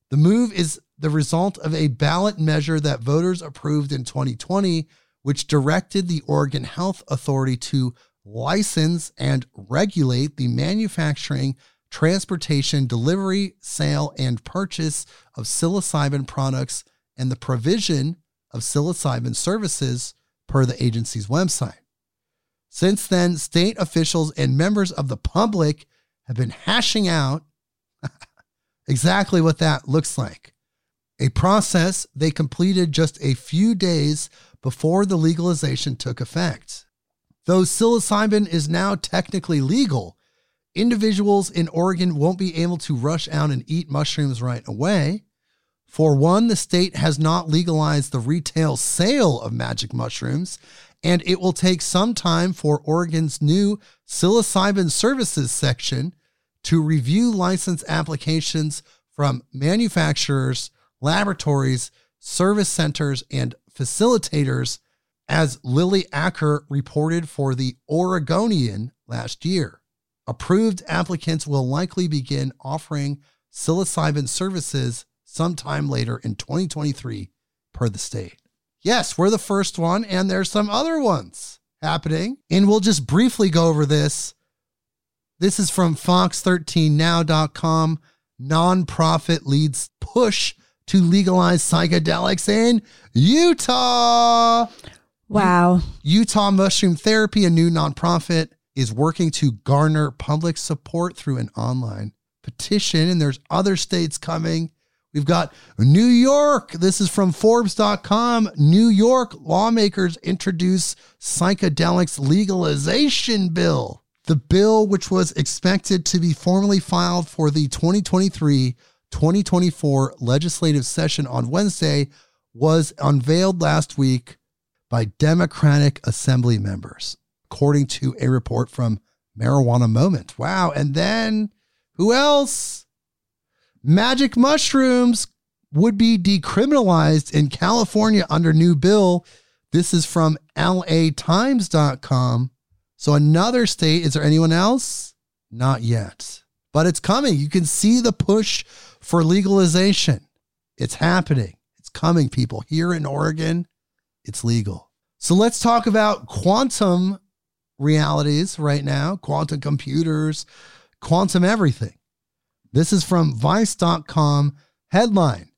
The move is the result of a ballot measure that voters approved in 2020, which directed the Oregon Health Authority to license and regulate the manufacturing, transportation, delivery, sale, and purchase of psilocybin products and the provision of psilocybin services per the agency's website. Since then, state officials and members of the public have been hashing out *laughs* exactly what that looks like. A process they completed just a few days before the legalization took effect. Though psilocybin is now technically legal, individuals in Oregon won't be able to rush out and eat mushrooms right away. For one, the state has not legalized the retail sale of magic mushrooms, and it will take some time for Oregon's new psilocybin services section to review license applications from manufacturers, laboratories, service centers, and facilitators, as Lizzy Acker reported for the Oregonian last year. Approved applicants will likely begin offering psilocybin services sometime later in 2023 per the state. Yes, we're the first one, and there's some other ones happening. And we'll just briefly go over this. This is from Fox13Now.com. Nonprofit leads push to legalize psychedelics in Utah. Wow. Utah Mushroom Therapy, a new nonprofit, is working to garner public support through an online petition. And there's other states coming. We've got New York. This is from Forbes.com. New York lawmakers introduce psychedelics legalization bill. The bill, which was expected to be formally filed for the 2023 2024 legislative session on Wednesday, was unveiled last week by Democratic Assembly members, according to a report from Marijuana Moment. Wow. And then who else? Magic mushrooms would be decriminalized in California under new bill. This is from latimes.com. So another state, is there anyone else? Not yet. But it's coming. You can see the push for legalization. It's happening. It's coming, people. Here in Oregon, it's legal. So let's talk about quantum realities right now, quantum computers, quantum everything. This is from Vice.com headline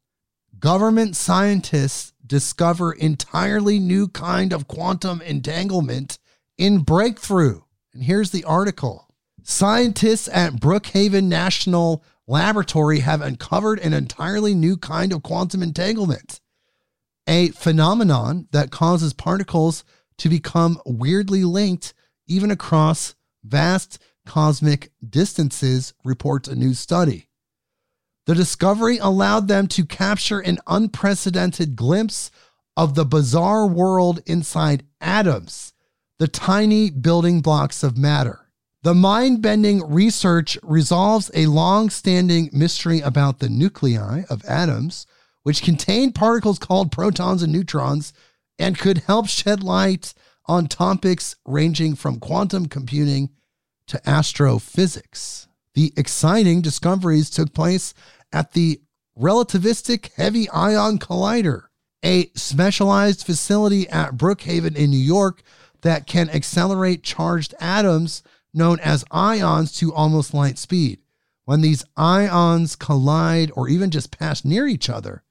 Government scientists discover entirely new kind of quantum entanglement in breakthrough. And here's the article. Scientists at Brookhaven National Laboratory have uncovered an entirely new kind of quantum entanglement, a phenomenon that causes particles to become weirdly linked even across vast cosmic distances, reports a new study. The discovery allowed them to capture an unprecedented glimpse of the bizarre world inside atoms, the tiny building blocks of matter. The mind bending research resolves a long standing mystery about the nuclei of atoms, which contain particles called protons and neutrons, and could help shed light on topics ranging from quantum computing to astrophysics. The exciting discoveries took place at the Relativistic Heavy Ion Collider, a specialized facility at Brookhaven in New York that can accelerate charged atoms known as ions to almost light speed. When these ions collide or even just pass near each other,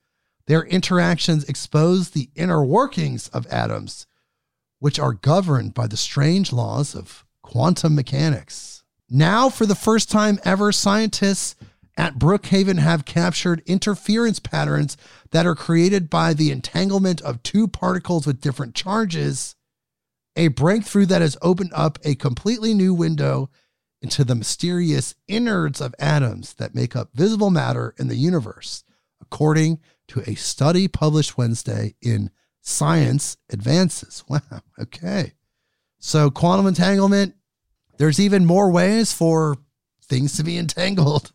their interactions expose the inner workings of atoms, which are governed by the strange laws of quantum mechanics. Now, for the first time ever, scientists at Brookhaven have captured interference patterns that are created by the entanglement of two particles with different charges, a breakthrough that has opened up a completely new window into the mysterious innards of atoms that make up visible matter in the universe, according to a study published Wednesday in Science Advances. *laughs* Wow, okay. So, quantum entanglement, there's even more ways for things to be entangled.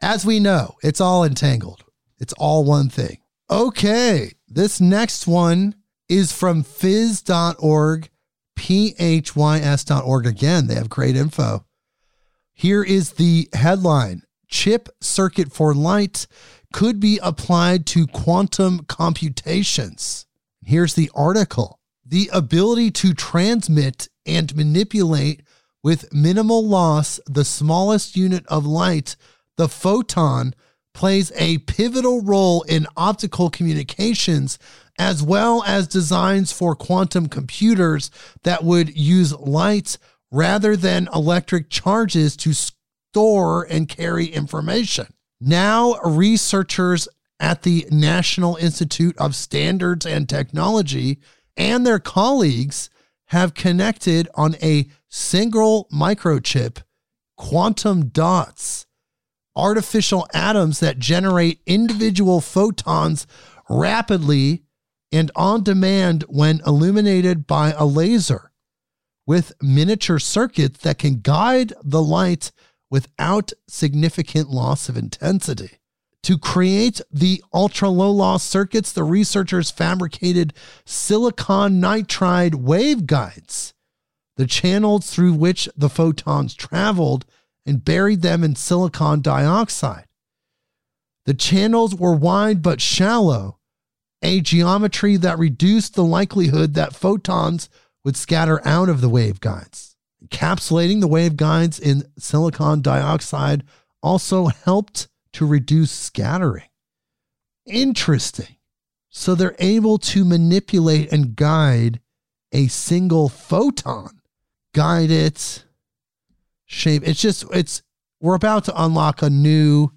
As we know, it's all entangled, it's all one thing. Okay, this next one is from phys.org, phys.org. Again, they have great info. Here is the headline Chip circuit for light could be applied to quantum computations. Here's the article The ability to transmit and manipulate with minimal loss the smallest unit of light, the photon, plays a pivotal role in optical communications as well as designs for quantum computers that would use light rather than electric charges to store and carry information. Now, researchers at the National Institute of Standards and Technology and their colleagues have connected on a single microchip quantum dots, artificial atoms that generate individual photons rapidly and on demand when illuminated by a laser with miniature circuits that can guide the light without significant loss of intensity. To create the ultra low loss circuits, the researchers fabricated silicon nitride waveguides, the channels through which the photons traveled, and buried them in silicon dioxide. The channels were wide but shallow, a geometry that reduced the likelihood that photons would scatter out of the waveguides. Encapsulating the waveguides in silicon dioxide also helped to reduce scattering. Interesting. So they're able to manipulate and guide a single photon, guide it, shape. It's just, it's, we're about to unlock a new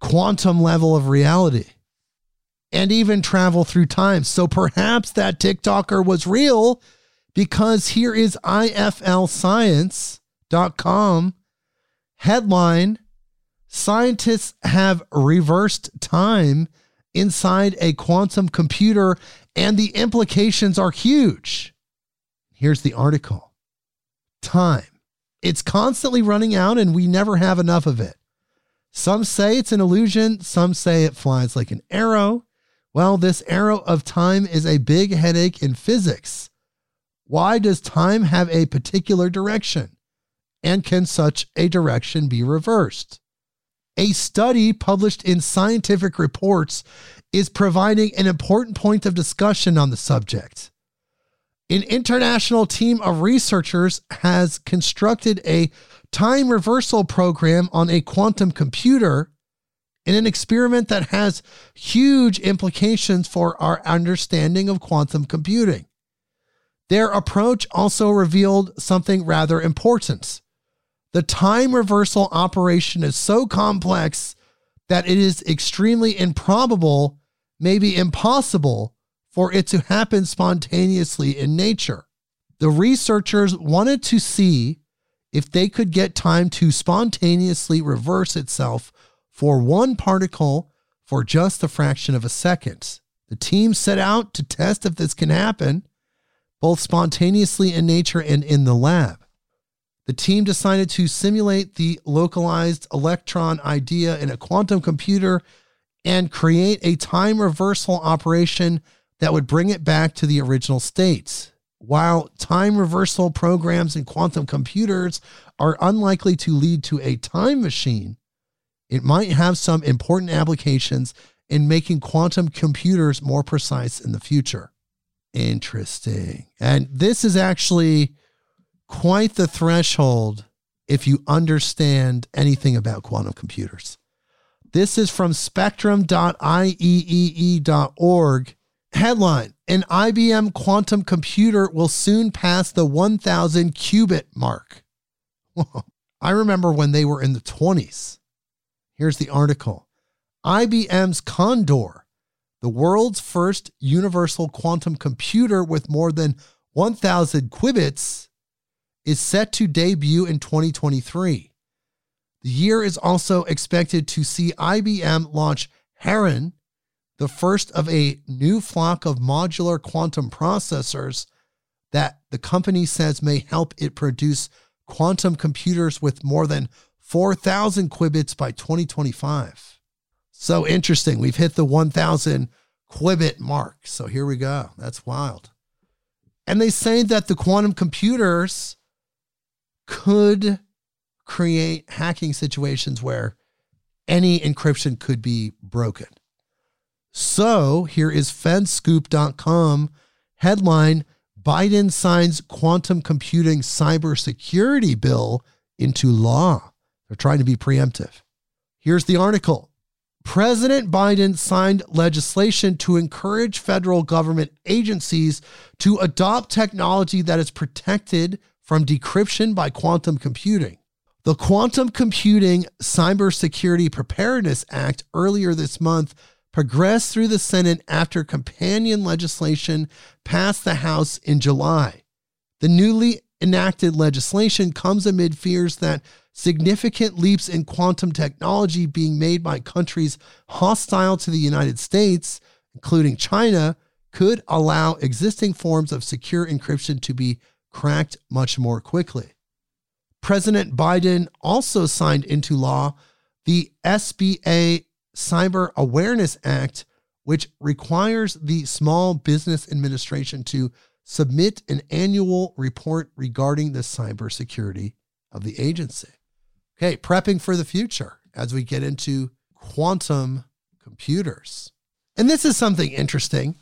quantum level of reality and even travel through time. So perhaps that TikToker was real because here is IFLscience.com headline Scientists have reversed time inside a quantum computer, and the implications are huge. Here's the article Time. It's constantly running out, and we never have enough of it. Some say it's an illusion, some say it flies like an arrow. Well, this arrow of time is a big headache in physics. Why does time have a particular direction? And can such a direction be reversed? A study published in Scientific Reports is providing an important point of discussion on the subject. An international team of researchers has constructed a time reversal program on a quantum computer in an experiment that has huge implications for our understanding of quantum computing. Their approach also revealed something rather important. The time reversal operation is so complex that it is extremely improbable, maybe impossible, for it to happen spontaneously in nature. The researchers wanted to see if they could get time to spontaneously reverse itself for one particle for just a fraction of a second. The team set out to test if this can happen, both spontaneously in nature and in the lab. The team decided to simulate the localized electron idea in a quantum computer and create a time reversal operation that would bring it back to the original state. While time reversal programs and quantum computers are unlikely to lead to a time machine, it might have some important applications in making quantum computers more precise in the future. Interesting. And this is actually quite the threshold if you understand anything about quantum computers. This is from spectrum.ieee.org. Headline An IBM quantum computer will soon pass the 1000 qubit mark. *laughs* I remember when they were in the 20s. Here's the article IBM's Condor, the world's first universal quantum computer with more than 1,000 qubits, is set to debut in 2023. The year is also expected to see IBM launch Heron, the first of a new flock of modular quantum processors that the company says may help it produce quantum computers with more than 4,000 qubits by 2025. So interesting. We've hit the 1,000 qubit mark. So here we go. That's wild. And they say that the quantum computers could create hacking situations where any encryption could be broken. So here is fedscoop.com headline Biden signs quantum computing cybersecurity bill into law. They're trying to be preemptive. Here's the article. President Biden signed legislation to encourage federal government agencies to adopt technology that is protected from decryption by quantum computing. The Quantum Computing Cybersecurity Preparedness Act earlier this month progressed through the Senate after companion legislation passed the House in July. The newly enacted legislation comes amid fears that significant leaps in quantum technology being made by countries hostile to the United States, including China, could allow existing forms of secure encryption to be cracked much more quickly. President Biden also signed into law the SBA Cyber Awareness Act, which requires the Small Business Administration to submit an annual report regarding the cybersecurity of the agency. Okay, prepping for the future as we get into quantum computers. And this is something interesting.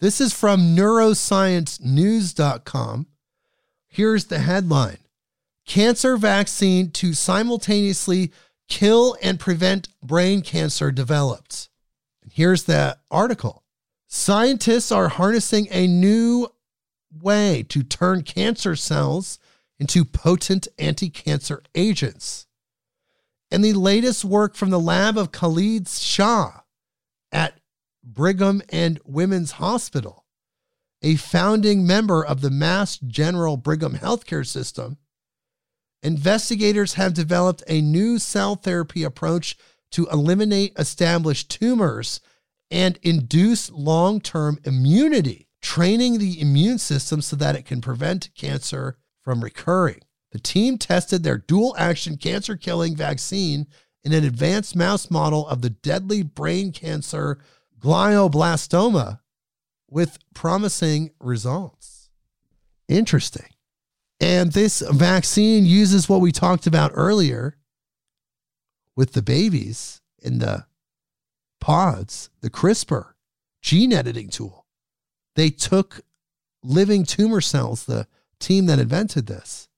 This is from neurosciencenews.com. Here's the headline Cancer vaccine to simultaneously kill and prevent brain cancer developed. Here's the article Scientists are harnessing a new way to turn cancer cells into potent anti cancer agents. And the latest work from the lab of Khalid Shah at Brigham and Women's Hospital, a founding member of the Mass General Brigham healthcare system, investigators have developed a new cell therapy approach to eliminate established tumors and induce long term immunity, training the immune system so that it can prevent cancer from recurring. The team tested their dual action cancer killing vaccine in an advanced mouse model of the deadly brain cancer glioblastoma with promising results. Interesting. And this vaccine uses what we talked about earlier with the babies in the pods, the CRISPR gene editing tool. They took living tumor cells, the team that invented this,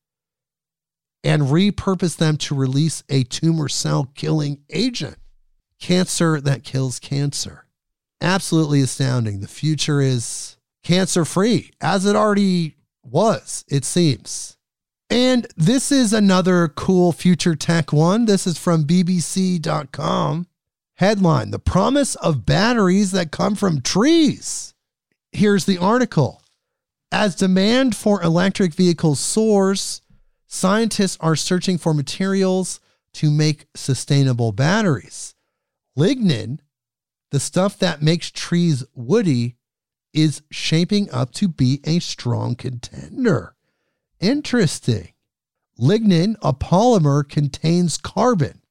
and repurposed them to release a tumor cell killing agent, cancer that kills cancer. Absolutely astounding. The future is cancer free, as it already was, it seems. And this is another cool future tech one. This is from BBC.com. Headline The Promise of Batteries That Come from Trees. Here's the article. As demand for electric vehicles soars, scientists are searching for materials to make sustainable batteries. Lignin, the stuff that makes trees woody, is shaping up to be a strong contender. Interesting. Lignin, a polymer, contains carbon,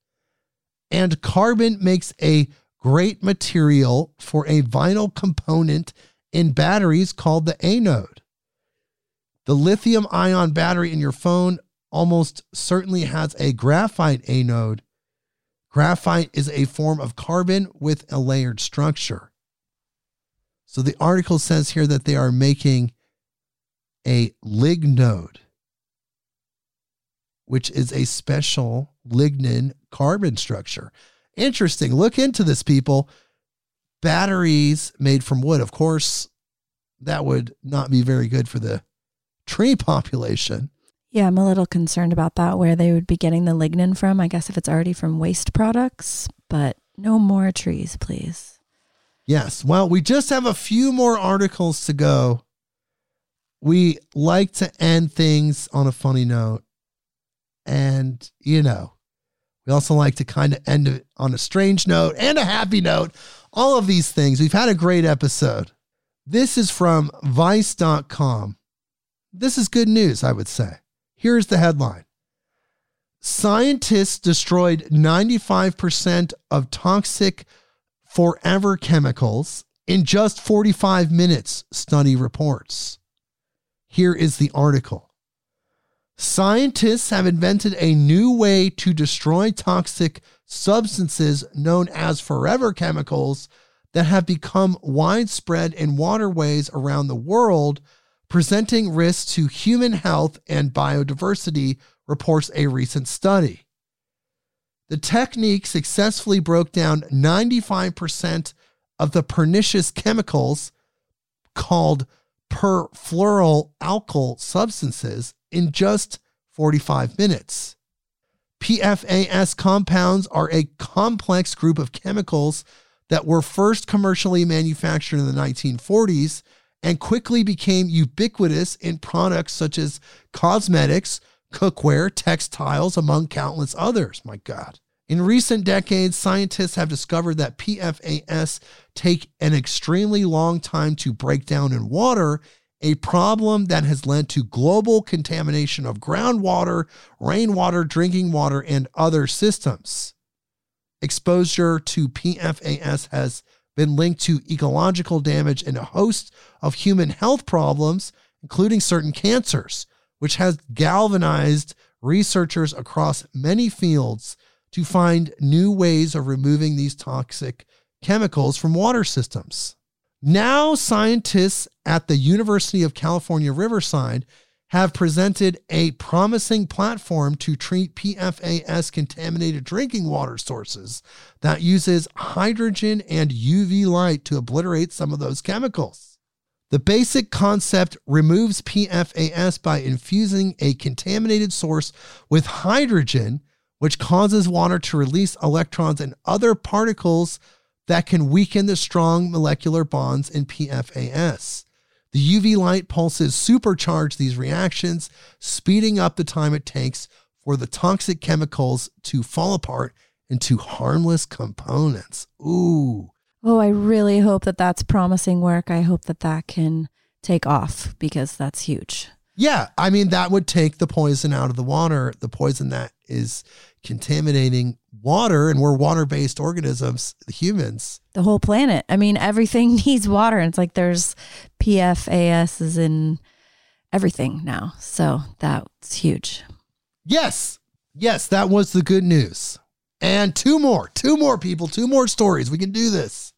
and carbon makes a great material for a vital component in batteries called the anode. The lithium ion battery in your phone almost certainly has a graphite anode. Graphite is a form of carbon with a layered structure. So the article says here that they are making a lignode, which is a special lignin carbon structure. Interesting. Look into this, people. Batteries made from wood. Of course, that would not be very good for the tree population. Yeah, I'm a little concerned about that, where they would be getting the lignin from. I guess if it's already from waste products, but no more trees, please. Yes. Well, we just have a few more articles to go. We like to end things on a funny note. And, you know, we also like to kind of end it on a strange note and a happy note. All of these things. We've had a great episode. This is from vice.com. This is good news, I would say. Here's the headline Scientists destroyed 95% of toxic forever chemicals in just 45 minutes, study reports. Here is the article. Scientists have invented a new way to destroy toxic substances known as forever chemicals that have become widespread in waterways around the world, presenting risks to human health and biodiversity, reports a recent study. The technique successfully broke down 95% of the pernicious chemicals called perfluoroalkyl substances in just 45 minutes. PFAS compounds are a complex group of chemicals that were first commercially manufactured in the 1940s and quickly became ubiquitous in products such as cosmetics, cookware, textiles, among countless others. My God. In recent decades, scientists have discovered that PFAS take an extremely long time to break down in water a problem that has led to global contamination of groundwater, rainwater, drinking water, and other systems. Exposure to PFAS has been linked to ecological damage and a host of human health problems, including certain cancers, which has galvanized researchers across many fields to find new ways of removing these toxic chemicals from water systems. Now, scientists at the University of California, Riverside have presented a promising platform to treat PFAS contaminated drinking water sources that uses hydrogen and UV light to obliterate some of those chemicals. The basic concept removes PFAS by infusing a contaminated source with hydrogen, which causes water to release electrons and other particles that can weaken the strong molecular bonds in PFAS. The UV light pulses supercharge these reactions, speeding up the time it takes for the toxic chemicals to fall apart into harmless components. Ooh. Oh, I really hope that that's promising work. I hope that that can take off because that's huge. Yeah, I mean that would take the poison out of the water, the poison that is contaminating water and we're water-based organisms, humans. The whole planet. I mean, everything *laughs* needs water. It's like there's PFAS is in everything now. So that's huge. Yes. Yes, that was the good news. And two more, two more people, two more stories. We can do this.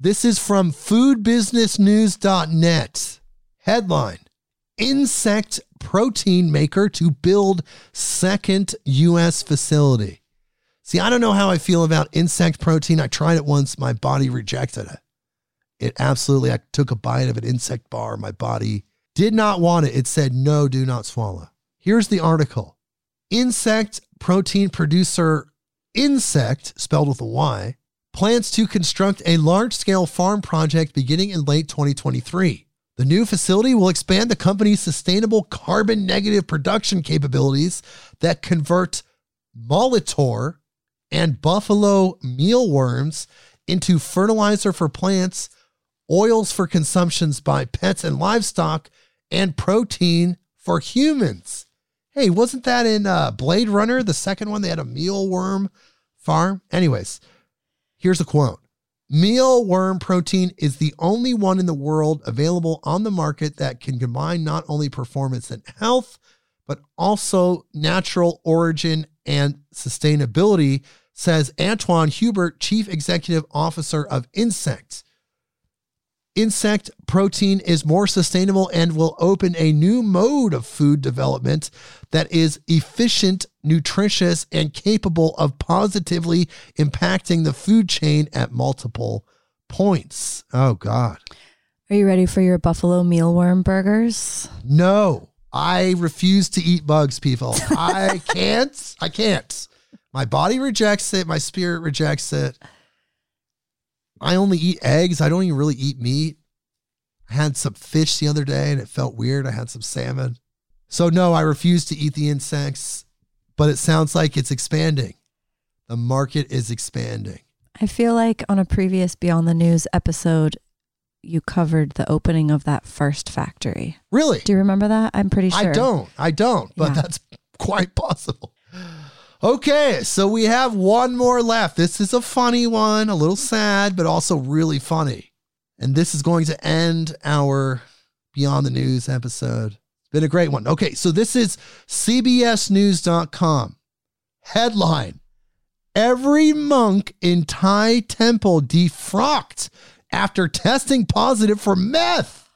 This is from foodbusinessnews.net. Headline Insect protein maker to build second U.S. facility. See, I don't know how I feel about insect protein. I tried it once, my body rejected it. It absolutely, I took a bite of an insect bar. My body did not want it. It said, no, do not swallow. Here's the article Insect protein producer Ynsect, spelled with a Y, plans to construct a large scale farm project beginning in late 2023. The new facility will expand the company's sustainable carbon negative production capabilities that convert molitor, and buffalo mealworms into fertilizer for plants, oils for consumptions by pets and livestock, and protein for humans. Hey, wasn't that in uh, Blade Runner, the second one? They had a mealworm farm. Anyways, here's a quote Mealworm protein is the only one in the world available on the market that can combine not only performance and health, but also natural origin and sustainability, says Antoine Hubert, Chief Executive Officer of Ynsect. Insect protein is more sustainable and will open a new mode of food development that is efficient, nutritious, and capable of positively impacting the food chain at multiple points. Oh, God. Are you ready for your buffalo mealworm burgers? No, I refuse to eat bugs, people. I *laughs* can't. I can't. My body rejects it. My spirit rejects it. I only eat eggs. I don't even really eat meat. I had some fish the other day and it felt weird. I had some salmon. So, no, I refuse to eat the insects, but it sounds like it's expanding. The market is expanding. I feel like on a previous Beyond the News episode, you covered the opening of that first factory. Really? Do you remember that? I'm pretty sure. I don't. I don't, but Yeah. that's *laughs* quite possible. Okay, so we have one more left. This is a funny one, a little sad, but also really funny. And this is going to end our Beyond the News episode. It's been a great one. Okay, so this is CBSNews.com. Headline Every monk in Thai temple defrocked after testing positive for meth.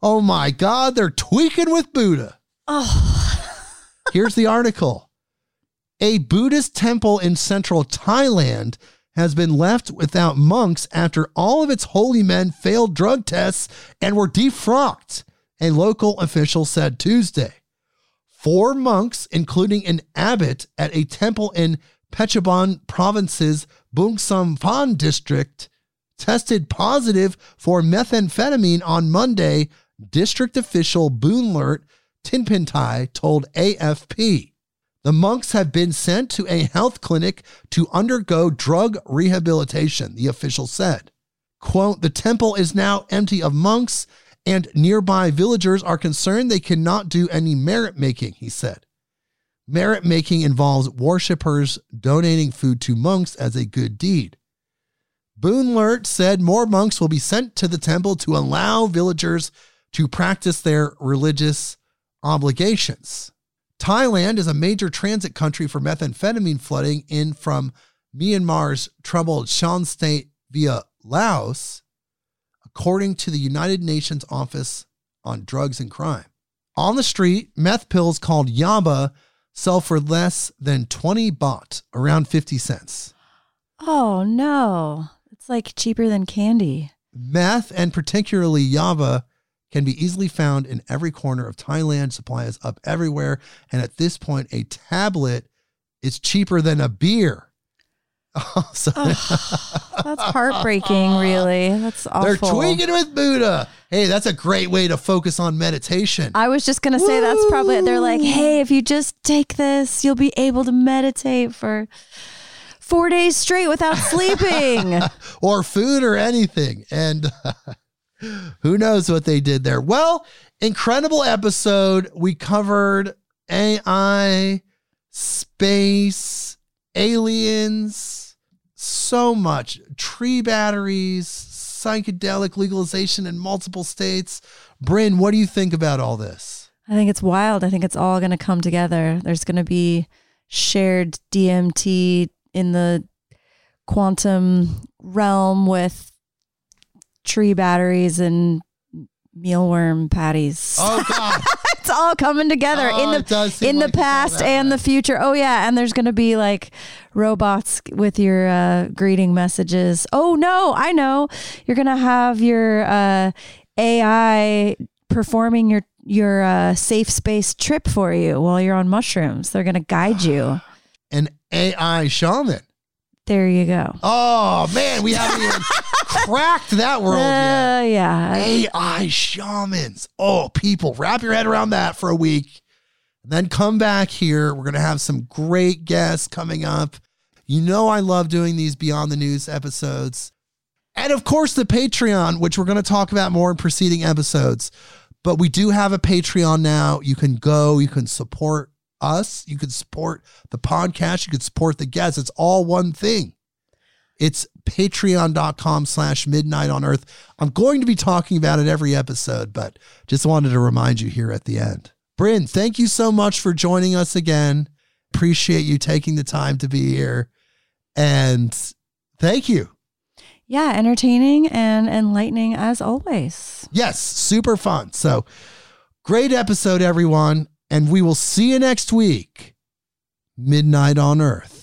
Oh my God, they're tweaking with Buddha. Oh, *laughs* Here's the article. A Buddhist temple in central Thailand has been left without monks after all of its holy men failed drug tests and were defrocked, a local official said Tuesday. Four monks, including an abbot at a temple in Phetchabun province's Bungsamphan district, tested positive for methamphetamine on Monday, district official Boonlert Tinpintai told AFP. The monks have been sent to a health clinic to undergo drug rehabilitation, the official said. Quote, the temple is now empty of monks, and nearby villagers are concerned they cannot do any merit making, he said. Merit making involves worshippers donating food to monks as a good deed. Boonlert said more monks will be sent to the temple to allow villagers to practice their religious obligations. Thailand is a major transit country for methamphetamine flooding in from Myanmar's troubled Shan state via Laos, according to the United Nations Office on Drugs and Crime. On the street, meth pills called Yaba sell for less than 20 baht, around 50 cents. oh no. It's like cheaper than candy. Meth, and particularly Yaba, can be easily found in every corner of Thailand. Supply is up everywhere. And at this point, a tablet is cheaper than a beer. So That's heartbreaking, really. That's awful. they're tweaking with Buddha. Hey, that's a great way to focus on meditation. I was just going to say that's probably, they're like, hey, if you just take this, you'll be able to meditate for four days straight without *laughs* sleeping. or food or anything. And *laughs* who knows what they did there. Well, incredible episode. We covered AI, space, aliens, so much. Tree batteries, psychedelic legalization in multiple states. Brynn, what do you think about all this? I think it's wild. I think it's all going to come together. There's going to be shared DMT in the quantum realm with tree batteries and mealworm patties. Oh God. *laughs* it's all coming together Oh, in the in like the past and way. the future. Oh yeah, and there's going to be like robots with your uh, greeting messages. Oh no, I know. You're going to have your uh, AI performing your your uh, safe space trip for you while you're on mushrooms. They're going to guide you. *gasps* An AI shaman. There you go. Oh man, we haven't even *laughs* cracked that world yet. Uh, yeah. AI shamans. Oh, people, wrap your head around that for a week. And then come back here. We're going to have some great guests coming up. You know, I love doing these Beyond the News episodes. And of course, the Patreon, which we're going to talk about more in preceding episodes. But we do have a Patreon now. You can go, you can support us, you can support the podcast, you can support the guests. It's all one thing. It's patreon.com slash midnight on earth. I'm going to be talking about it every episode, but just wanted to remind you here at the end. Brynn, thank you so much for joining us again. Appreciate you taking the time to be here. And thank you. Yeah, entertaining and enlightening as always. Yes, super fun. So great episode, everyone. And we will see you next week. Midnight on Earth.